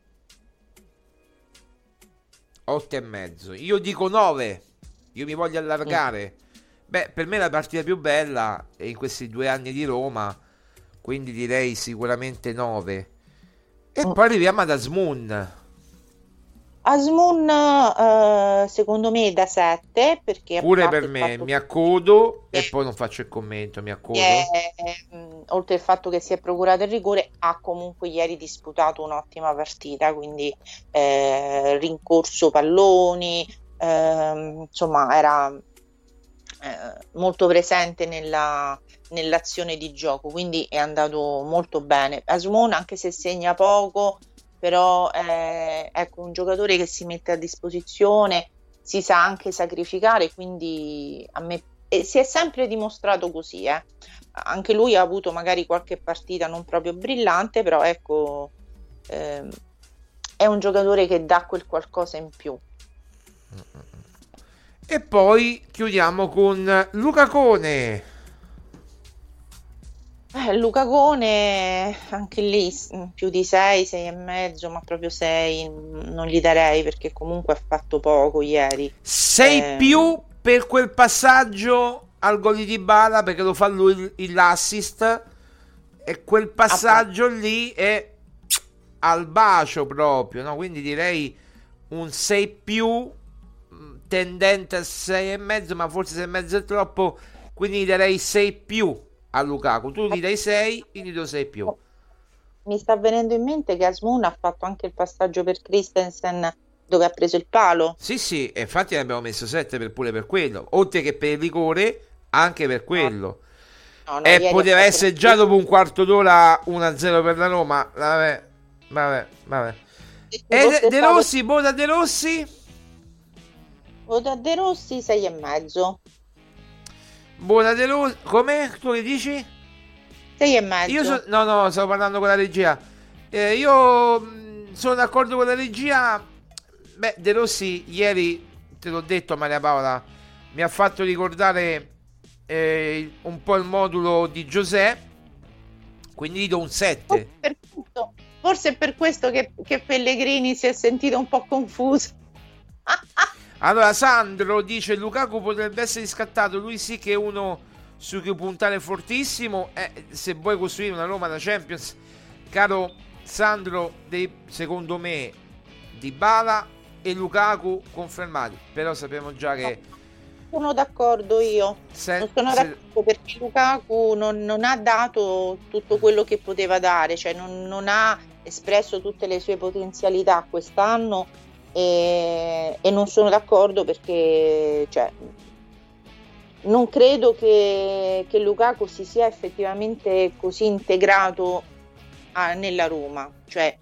8 e mezzo. Io dico 9. Io mi voglio allargare. Mm. Beh, per me la partita più bella è in questi due anni di Roma, quindi direi sicuramente 9. E mm. poi arriviamo ad Asmoon. Asmoon uh, secondo me da 7 perché pure per me mi accodo che... e poi non faccio il commento mi accodo è, mh, oltre al fatto che si è procurato il rigore ha comunque ieri disputato un'ottima partita quindi eh, rincorso palloni eh, insomma era eh, molto presente nella, nell'azione di gioco, quindi è andato molto bene. Asmon, anche se segna poco, però è ecco, un giocatore che si mette a disposizione, si sa anche sacrificare, quindi a me e si è sempre dimostrato così. Eh. Anche lui ha avuto magari qualche partita non proprio brillante, però ecco, ehm, è un giocatore che dà quel qualcosa in più. E poi chiudiamo con Luca Cone. Eh, Luca Cone, anche lì più di 6, 6 e mezzo, ma proprio 6 non gli darei perché comunque ha fatto poco ieri. 6 eh... più per quel passaggio al gol di Dybala perché lo fa lui l'assist e quel passaggio ah, lì è al bacio proprio, no? quindi direi un 6 più tendente a 6 e mezzo, ma forse 6 e mezzo è troppo, quindi darei 6 più a Lukaku. Tu gli dai 6, io gli do 6 più. Mi sta venendo in mente che Asmoon ha fatto anche il passaggio per Christensen dove ha preso il palo. Sì, sì, infatti ne abbiamo messo 7 per, pure per quello, oltre che per il rigore, anche per quello. No, no, e poteva essere già dopo un quarto d'ora 1-0 per la Roma. Vabbè, vabbè, vabbè. E De, De Rossi, Boda De Rossi? Boda De Rossi 6 e mezzo. Buona De Rossi, come tu che dici? 6 e mezzo. Io so, no, no, stavo parlando con la regia. Eh, io mh, sono d'accordo con la regia. Beh, De Rossi ieri, te l'ho detto Maria Paola, mi ha fatto ricordare eh, un po' il modulo di Giuseppe, quindi gli do un 7. Forse è per questo che, che Pellegrini si è sentito un po' confuso. Allora, Sandro dice: Lukaku potrebbe essere riscattato. Lui sì che è uno su cui puntare fortissimo. Eh, se vuoi costruire una Roma da Champions, caro Sandro, dei, secondo me, Di Bala e Lukaku confermati. Però sappiamo già che. Sono d'accordo io. Se, non sono se... d'accordo perché Lukaku non, non, ha dato tutto quello che poteva dare, cioè non, non ha espresso tutte le sue potenzialità quest'anno e, e non sono d'accordo perché cioè, non credo che, che, Lukaku si sia effettivamente così integrato a, nella Roma, cioè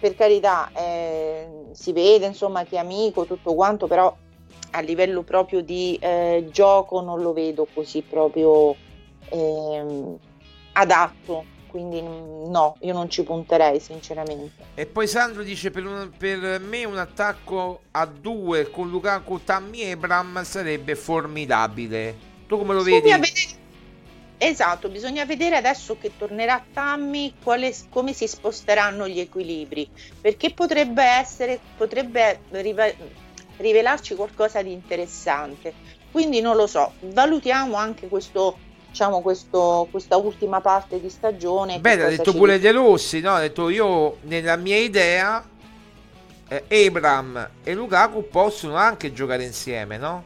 per carità eh, si vede insomma che è amico, tutto quanto, però a livello proprio di eh, gioco non lo vedo così proprio ehm, adatto quindi no, io non ci punterei sinceramente. E poi Sandro dice per, un, per me un attacco a due con Lukaku, Tammy e Bram sarebbe formidabile. Tu come lo vedi? Vedere... Esatto, bisogna vedere adesso che tornerà Tammy quale, come si sposteranno gli equilibri, perché potrebbe essere, potrebbe rivelarci qualcosa di interessante. Quindi non lo so, valutiamo anche questo diciamo questo, questa ultima parte di stagione. Beh, ha detto pure De Rossi, no? Ha detto io nella mia idea eh, Abram e Lukaku possono anche giocare insieme, no?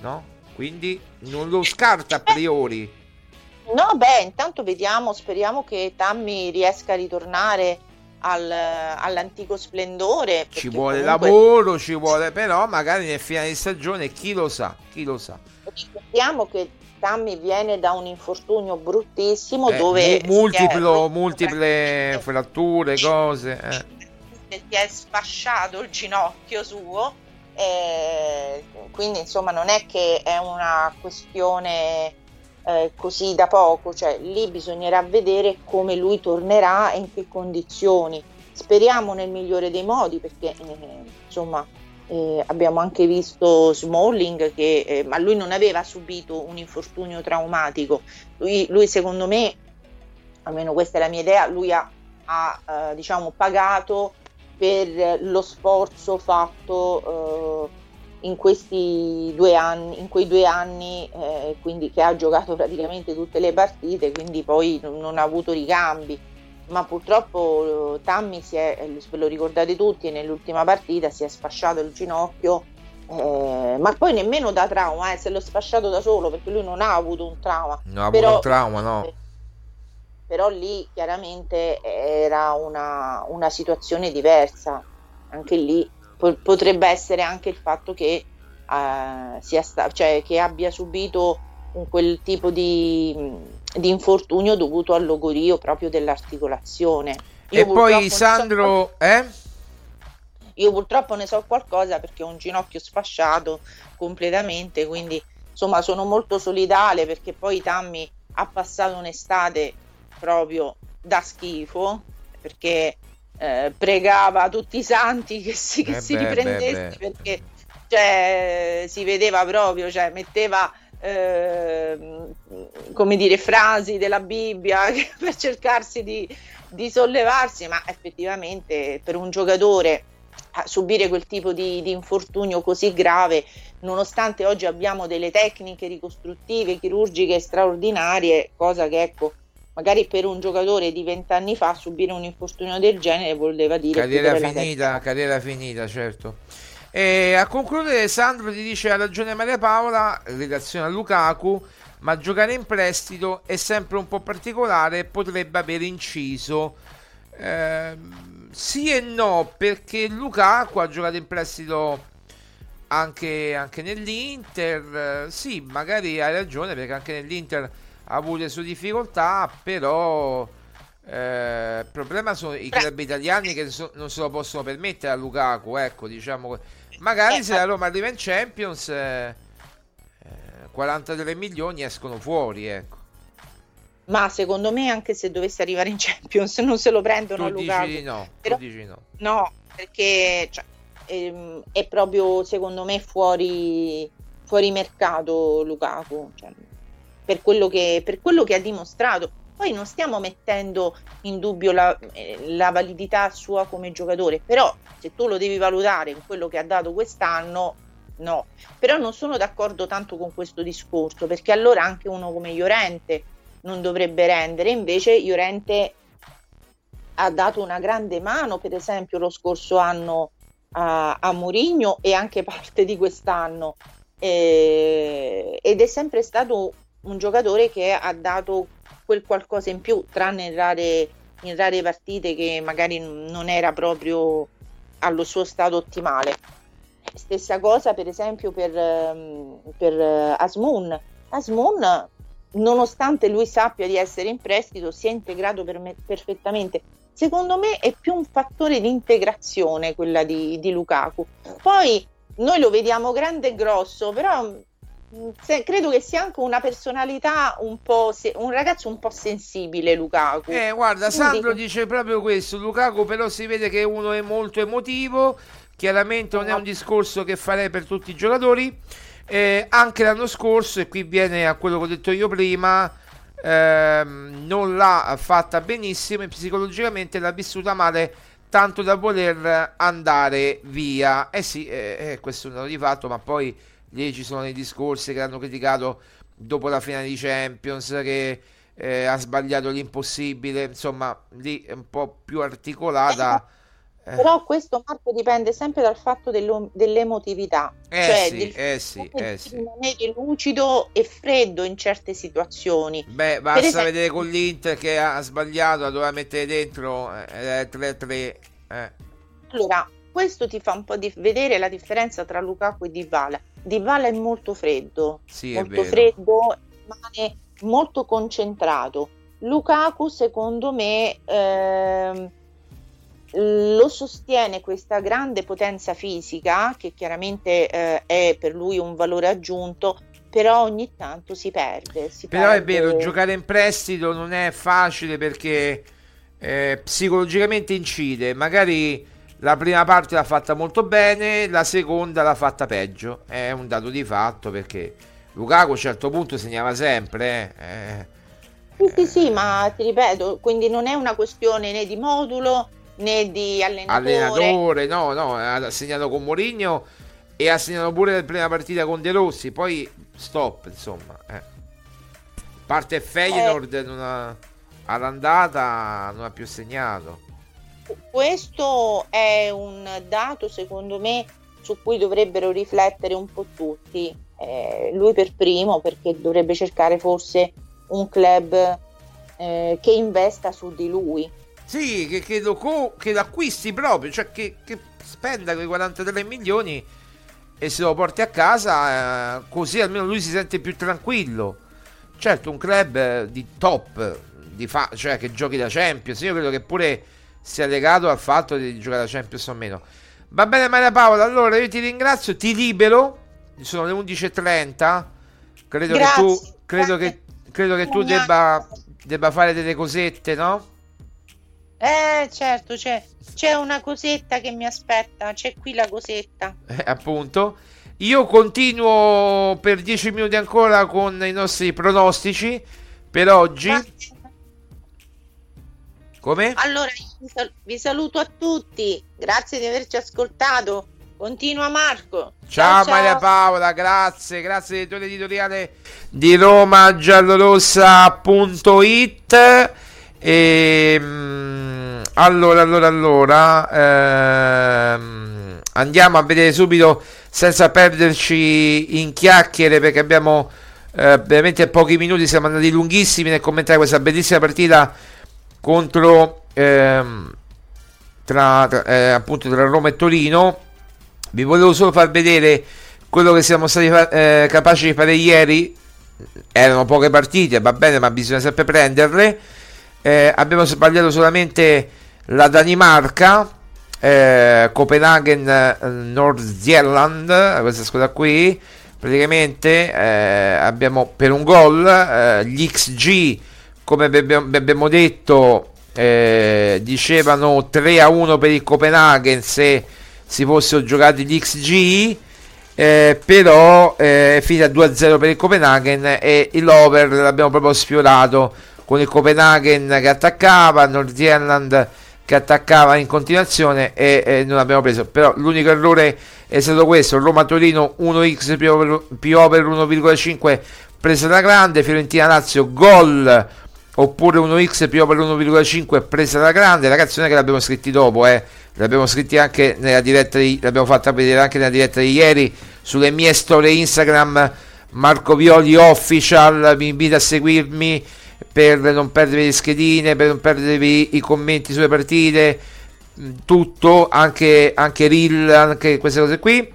No? Quindi non lo scarta a priori. No, beh, intanto vediamo, speriamo che Tammy riesca a ritornare al, all'antico splendore. Ci vuole comunque... lavoro, ci vuole, però magari nel finale di stagione chi lo sa, chi lo sa. Speriamo che Tammy viene da un infortunio bruttissimo eh, dove multiplo, multiple fratture, cose. Eh. Si è sfasciato il ginocchio suo, eh, quindi insomma non è che è una questione eh, così da poco, cioè lì bisognerà vedere come lui tornerà e in che condizioni. Speriamo nel migliore dei modi perché eh, insomma eh, abbiamo anche visto Smalling che eh, ma lui non aveva subito un infortunio traumatico. Lui, lui, secondo me almeno questa è la mia idea lui ha, ha eh, diciamo pagato per lo sforzo fatto eh, in questi due anni in quei due anni eh, quindi che ha giocato praticamente tutte le partite quindi poi non, non ha avuto ricambi ma purtroppo eh, Tammy si è, eh, ve lo ricordate tutti, nell'ultima partita si è sfasciato il ginocchio, eh, ma poi nemmeno da trauma, eh, se l'ho sfasciato da solo perché lui non ha avuto un trauma. Non ha avuto un trauma, no. Eh, però lì chiaramente era una, una situazione diversa, anche lì po- potrebbe essere anche il fatto che, sia sta- cioè, che abbia subito un, quel tipo di di infortunio dovuto al logorio proprio dell'articolazione. Io e poi Sandro, so eh? Io purtroppo ne so qualcosa perché ho un ginocchio sfasciato completamente, quindi insomma sono molto solidale perché poi Tammy ha passato un'estate proprio da schifo perché eh, pregava tutti i santi che si, che eh si beh, riprendesse beh, beh. perché cioè, si vedeva proprio, cioè metteva eh, come dire, frasi della Bibbia per cercarsi di, di, sollevarsi, ma effettivamente per un giocatore subire quel tipo di, di, infortunio così grave, nonostante oggi abbiamo delle tecniche ricostruttive, chirurgiche straordinarie, cosa che ecco, magari per un giocatore di vent'anni fa subire un infortunio del genere voleva dire carriera finita, carriera finita, certo. E a concludere, Sandro ti dice: Ha ragione Maria Paola, relazione a Lukaku, ma giocare in prestito è sempre un po' particolare potrebbe aver inciso. Eh, sì e no, perché Lukaku ha giocato in prestito anche, anche nell'Inter. sì, magari hai ragione, perché anche nell'Inter ha avuto le sue difficoltà, però. Eh, il problema sono i club italiani che so, non se lo possono permettere a Lukaku, ecco, diciamo Magari eh, se la Roma arriva in Champions, eh, 43 milioni escono fuori, ecco. Ma secondo me, anche se dovesse arrivare in Champions, non se lo prendono tu a Lukaku. No, Però, no. No, perché cioè, ehm, è proprio secondo me fuori, fuori mercato Lukaku. Cioè, per, quello che, per quello che ha dimostrato. Poi non stiamo mettendo in dubbio la, eh, la, validità sua come giocatore, però se tu lo devi valutare con quello che ha dato quest'anno, no. Però non sono d'accordo tanto con questo discorso, perché allora anche uno come Iorente non dovrebbe rendere, invece Iorente ha dato una grande mano, per esempio lo scorso anno a, a Mourinho e anche parte di quest'anno. Eh, ed è sempre stato un giocatore che ha dato quel qualcosa in più, tranne in rare, in rare partite che magari non era proprio allo suo stato ottimale. Stessa cosa per esempio per, ehm, per eh, Asmoon. Asmoon nonostante lui sappia di essere in prestito, si è integrato per me, perfettamente. Secondo me è più un fattore di integrazione quella di, di Lukaku. Poi noi lo vediamo grande e grosso, però se, credo che sia anche una personalità un po' se, un ragazzo un po' sensibile Lukaku. Eh, guarda, Sandro dice proprio questo, Lukaku però si vede che uno è molto emotivo, chiaramente non è un discorso che farei per tutti i giocatori. Eh, anche l'anno scorso, e qui viene a quello che ho detto io prima, ehm, non l'ha fatta benissimo e psicologicamente l'ha vissuta male tanto da voler andare via. Eh sì, eh, eh, questo è un dato di fatto, ma poi lì ci sono dei discorsi che hanno criticato dopo la finale di Champions, che eh, ha sbagliato l'impossibile, insomma, lì è un po' più articolata. Eh. Però questo Marco dipende sempre dal fatto dell'emotività, eh cioè sì, del eh sì, eh sì. rimanere lucido e freddo in certe situazioni. Beh, basta esempio... vedere con l'Inter che ha sbagliato, la doveva mettere dentro eh, 3-3. Eh. Allora, questo ti fa un po' di vedere la differenza tra Lukaku e Dybala. Dybala è molto freddo, sì, molto freddo, rimane molto concentrato. Lukaku, secondo me... Ehm, lo sostiene questa grande potenza fisica, che chiaramente eh, è per lui un valore aggiunto, però ogni tanto si perde. Si però perde... è vero, giocare in prestito non è facile perché eh, psicologicamente incide, magari la prima parte l'ha fatta molto bene, la seconda l'ha fatta peggio, è un dato di fatto perché Lukaku a un certo punto segnava sempre. Eh, sì, sì, sì, ma ti ripeto, quindi non è una questione né di modulo né di allenatore. Allenatore, no, no, ha segnato con Mourinho e ha segnato pure la prima partita con De Rossi, poi stop, insomma. Eh. Parte Feyenoord eh. non ha, all'andata non ha più segnato. Questo è un dato, secondo me, su cui dovrebbero riflettere un po' tutti. Eh, lui per primo, perché dovrebbe cercare forse un club eh, che investa su di lui sì, che, che, lo, co- che l'acquisti proprio, cioè che, che, spenda quei 43 milioni e se lo porti a casa, eh, così almeno lui si sente più tranquillo. Certo, un club di top, di fa- cioè che giochi da Champions, io credo che pure sia legato al fatto di giocare da Champions o meno. Va bene Maria Paola, allora io ti ringrazio, ti libero, sono le 11.30, credo Grazie. che tu, credo che, credo che tu debba, debba fare delle cosette, no? Eh, certo, c'è, c'è una cosetta che mi aspetta, c'è qui la cosetta. Eh, appunto. Io continuo per 10 minuti ancora con i nostri pronostici per oggi. Grazie. Come? Allora, vi saluto a tutti, grazie di averci ascoltato. Continua Marco. Ciao, ciao Maria Paola, grazie, grazie editore editoriale di Roma giallorossa.it e, ehm, allora, allora, allora, ehm, andiamo a vedere subito senza perderci in chiacchiere perché abbiamo eh, veramente pochi minuti, siamo andati lunghissimi nel commentare questa bellissima partita contro ehm, tra, tra, eh, appunto tra Roma e Torino. Vi volevo solo far vedere quello che siamo stati eh, capaci di fare ieri. Erano poche partite, va bene, ma bisogna sempre prenderle eh, abbiamo sbagliato solamente la Danimarca, eh, Copenaghen, eh, Nordirland, questa squadra qui, praticamente eh, abbiamo per un gol eh, gli XG, come abbiamo, detto, eh, dicevano 3 a 1 per il Copenaghen se si fossero giocati gli XG. Eh, però eh, è finita 2-0 per il Copenaghen e l'over l'abbiamo proprio sfiorato con il Copenaghen che attaccava, Nordirland che attaccava in continuazione e, e, non abbiamo preso. Però l'unico errore è stato questo: Roma-Torino 1x più over, più over 1,5 presa da grande, Fiorentina-Lazio gol oppure 1x più over 1,5 presa da grande. Non è che l'abbiamo scritti dopo, eh. L'abbiamo scritti anche nella diretta di, l'abbiamo fatta vedere anche nella diretta di ieri sulle mie storie Instagram Marco Violi Official, vi invito a seguirmi per non perdere le schedine, per non perdere i commenti sulle partite, tutto, anche, anche reel, anche queste cose qui.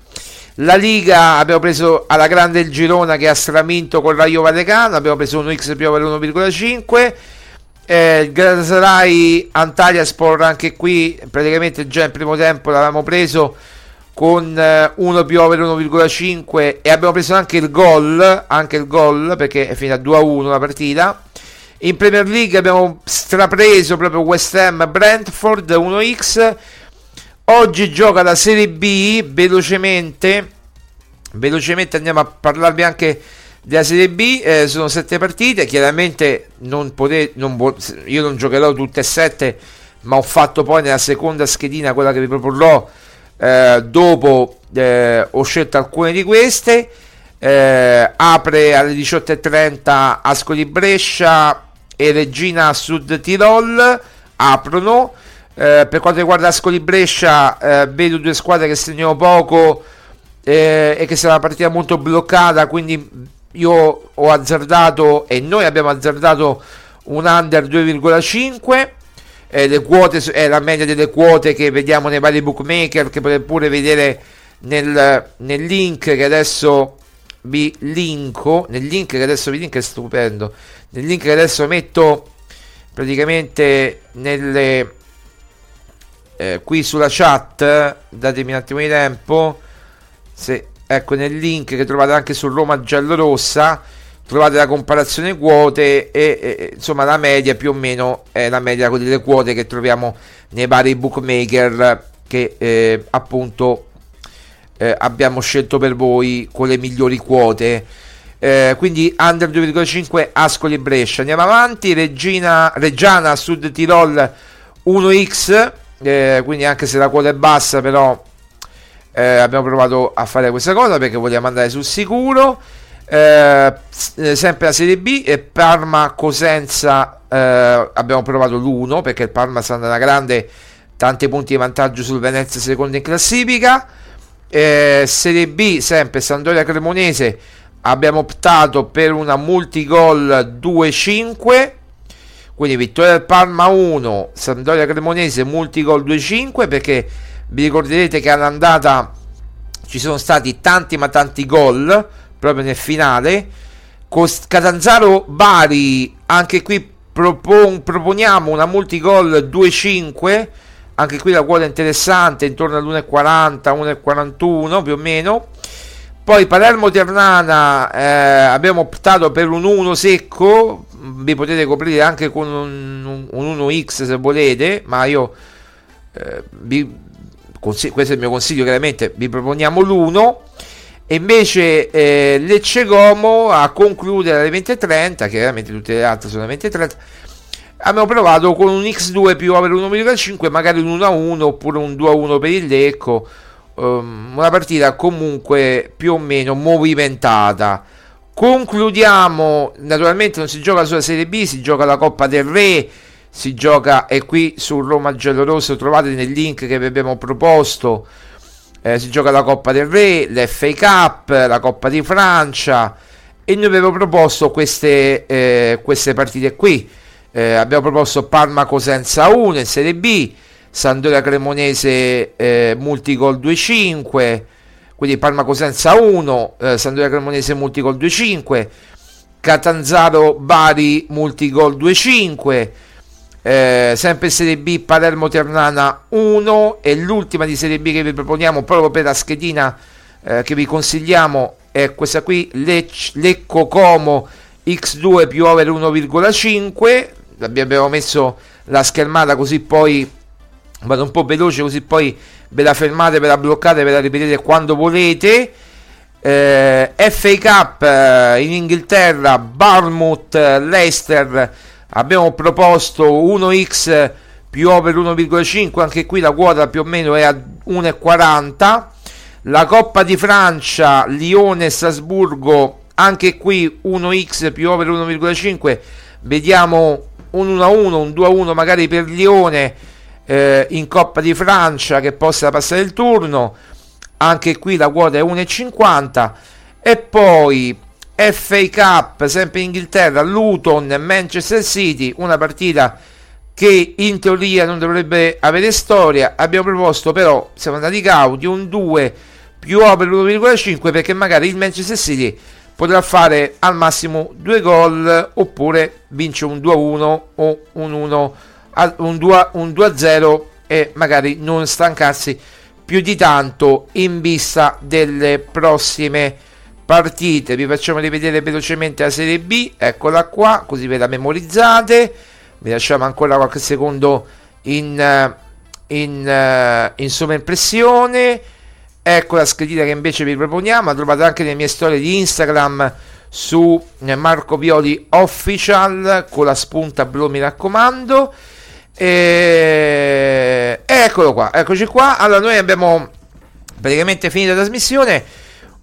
La Liga abbiamo preso alla grande il Girona che ha stravinto con Raio Vaticano, abbiamo preso un X più over 1,5. Eh, il Galatasaray Antalya Sport anche qui praticamente già in primo tempo l'avevamo preso con eh, 1 più over 1,5 e abbiamo preso anche il gol, anche il gol perché è finita 2 a 1 la partita. In Premier League abbiamo strapreso proprio West Ham Brentford 1x Oggi gioca la Serie B velocemente. Velocemente andiamo a parlarvi anche della Serie B. Eh, sono sette partite. Chiaramente non potete, non io non giocherò tutte e sette, ma ho fatto poi nella seconda schedina quella che vi proporrò. Eh, dopo eh, ho scelto alcune di queste. Eh, apre alle 18.30 Ascoli Brescia e Regina Sud Tirol. Aprono. Eh, per quanto riguarda Ascoli Brescia, eh, vedo due squadre che segnano poco eh, e che sarà una partita molto bloccata. Quindi io ho azzardato e noi abbiamo azzardato un under 2,5. Eh, le quote è la media delle quote che vediamo nei vari bookmaker che potete pure vedere nel, nel link che adesso vi linko nel link che adesso vi link è stupendo nel link che adesso metto praticamente nelle eh, qui sulla chat, datemi un attimo di tempo, se, ecco nel link che trovate anche su Roma Giallorossa, trovate la comparazione quote e, e, insomma la media più o meno è la media delle quote che troviamo nei vari bookmaker che eh, appunto eh, abbiamo scelto per voi con le migliori quote. Eh, quindi under 2,5 Ascoli Brescia. Andiamo avanti, Regina, Reggiana Sud Tirol 1x eh, quindi anche se la quota è bassa però eh, abbiamo provato a fare questa cosa perché vogliamo andare sul sicuro. Eh, eh sempre la Serie B e Parma Cosenza eh, abbiamo provato l'1 perché il Parma sta andando grande tanti punti di vantaggio sul Venezia secondo in classifica. Eh, Serie B sempre Sandoria Cremonese abbiamo optato per una multigol 2-5 quindi vittoria del Parma 1, Sampdoria Cremonese multigol 2-5 perché vi ricorderete che all'andata ci sono stati tanti ma tanti gol proprio nel finale. Cost- Catanzaro Bari, anche qui propon- proponiamo una multigol 2-5, anche qui la quota interessante, intorno all'1,40, 1,41 più o meno. Poi Palermo Ternana eh, abbiamo optato per un 1 secco, vi potete coprire anche con un, un 1x se volete, ma io eh, vi, questo è il mio consiglio chiaramente, vi proponiamo l'1 e invece eh, Lecce Como a concludere alle 20.30, chiaramente tutte le altre sono alle 20.30, abbiamo provato con un x2 più over 1,5, magari un 1-1 oppure un 2-1 per il Lecco um, una partita comunque più o meno movimentata. Concludiamo, naturalmente non si gioca sulla Serie B, si gioca la Coppa del Re, si gioca e qui su Roma Giallorosso trovate nel link che vi abbiamo proposto, eh, si gioca la Coppa del Re, l'FA Cup, la Coppa di Francia e noi abbiamo proposto queste, eh, queste partite qui. Eh, abbiamo proposto Parma Cosenza 1 in Serie B, Sandoria Cremonese eh, multigol 2-5, quindi Parma Cosenza 1, eh, Sandoria Cremonese multigol 2-5, Catanzaro Bari multigol 2-5, eh, sempre Serie B Palermo Ternana 1 e l'ultima di Serie B che vi proponiamo proprio per la schedina eh, che vi consigliamo è questa qui Lec- Lecco Como X2 più over 1,5 abbiamo messo la schermata così poi vado un po' veloce così poi ve la fermate, ve la bloccate, ve la ripetete quando volete. Eh, FA Cup eh, in Inghilterra, Bournemouth, Leicester, abbiamo proposto 1x più over 1,5, anche qui la quota più o meno è a 1,40. La Coppa di Francia, Lione, Strasburgo, anche qui 1x più over 1,5. Vediamo un 1-1, un 2-1 magari per Lione eh, in Coppa di Francia che possa passare il turno, anche qui la quota è 1,50 e poi FA Cup sempre in Inghilterra, Luton Manchester City, una partita che in teoria non dovrebbe avere storia. Abbiamo proposto però, siamo andati cauti, un 2 più over 1,5 perché magari il Manchester City potrà fare al massimo due gol oppure vince un 2-1 o un 1 un 2, un 2-0 e magari non stancarsi più di tanto in vista delle prossime partite. Vi facciamo rivedere velocemente la Serie B, eccola qua, così ve la memorizzate. Vi lasciamo ancora qualche secondo in, in, in sovraimpressione. Ecco la schedina che invece vi proponiamo, la trovate anche nelle mie storie di Instagram su Marco Violi Official con la spunta blu mi raccomando. E... Eccolo qua, eccoci qua. Allora noi abbiamo praticamente finito la trasmissione.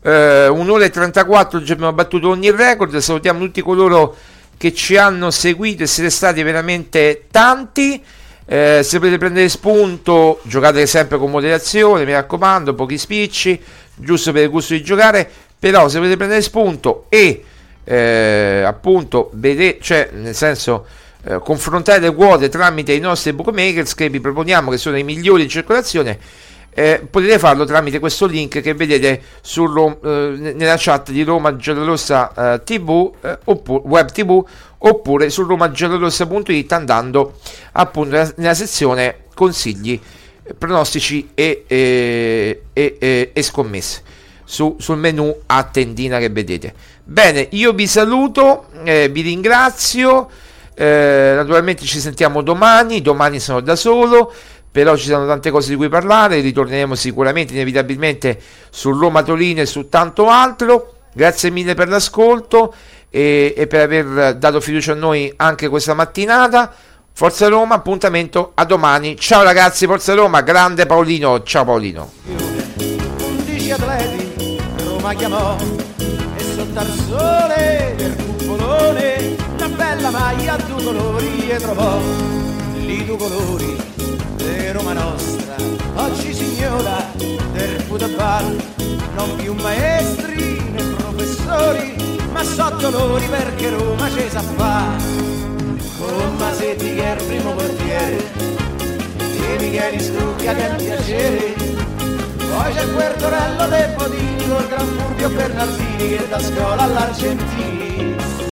Uh, un'ora e 34 già abbiamo battuto ogni record. Salutiamo tutti coloro che ci hanno seguito e siete stati veramente tanti. Eh, se volete prendere spunto, giocate sempre con moderazione, mi raccomando, pochi spicci, giusto per il gusto di giocare. Però se volete prendere spunto e eh, appunto vedete, cioè nel senso eh, confrontare le quote tramite i nostri bookmakers che vi proponiamo che sono i migliori in circolazione. Eh, potete farlo tramite questo link che vedete sul, eh, nella chat di Roma Giallorossa eh, TV oppure, web TV oppure su romagiallorossa.it andando appunto nella, sezione consigli, pronostici e, e, e, e scommesse su, sul menu a tendina che vedete. Bene, io vi saluto, eh, vi ringrazio. Eh, naturalmente ci sentiamo domani. Domani sono da solo. Però ci sono tante cose di cui parlare. Ritorneremo sicuramente, inevitabilmente, su Roma Torino e su tanto altro. Grazie mille per l'ascolto e, e per aver dato fiducia a noi anche questa mattinata. Forza Roma, appuntamento a domani. Ciao ragazzi, Forza Roma, grande Paolino. Ciao Paolino. 11 atleti, Roma chiamò e sotto al sole del cupolone una bella maglia a due colori e trovò lì due colori di Roma nostra. Oggi signora del football, non più maestri né professori ma so dolori perché Roma ci sa fa con Masetti che è il primo portiere e Micheli Scrucchia che è un piacere. Poi c'è Guertorello De Podini col Gran Furbio Bernardini che da scuola all'Argentini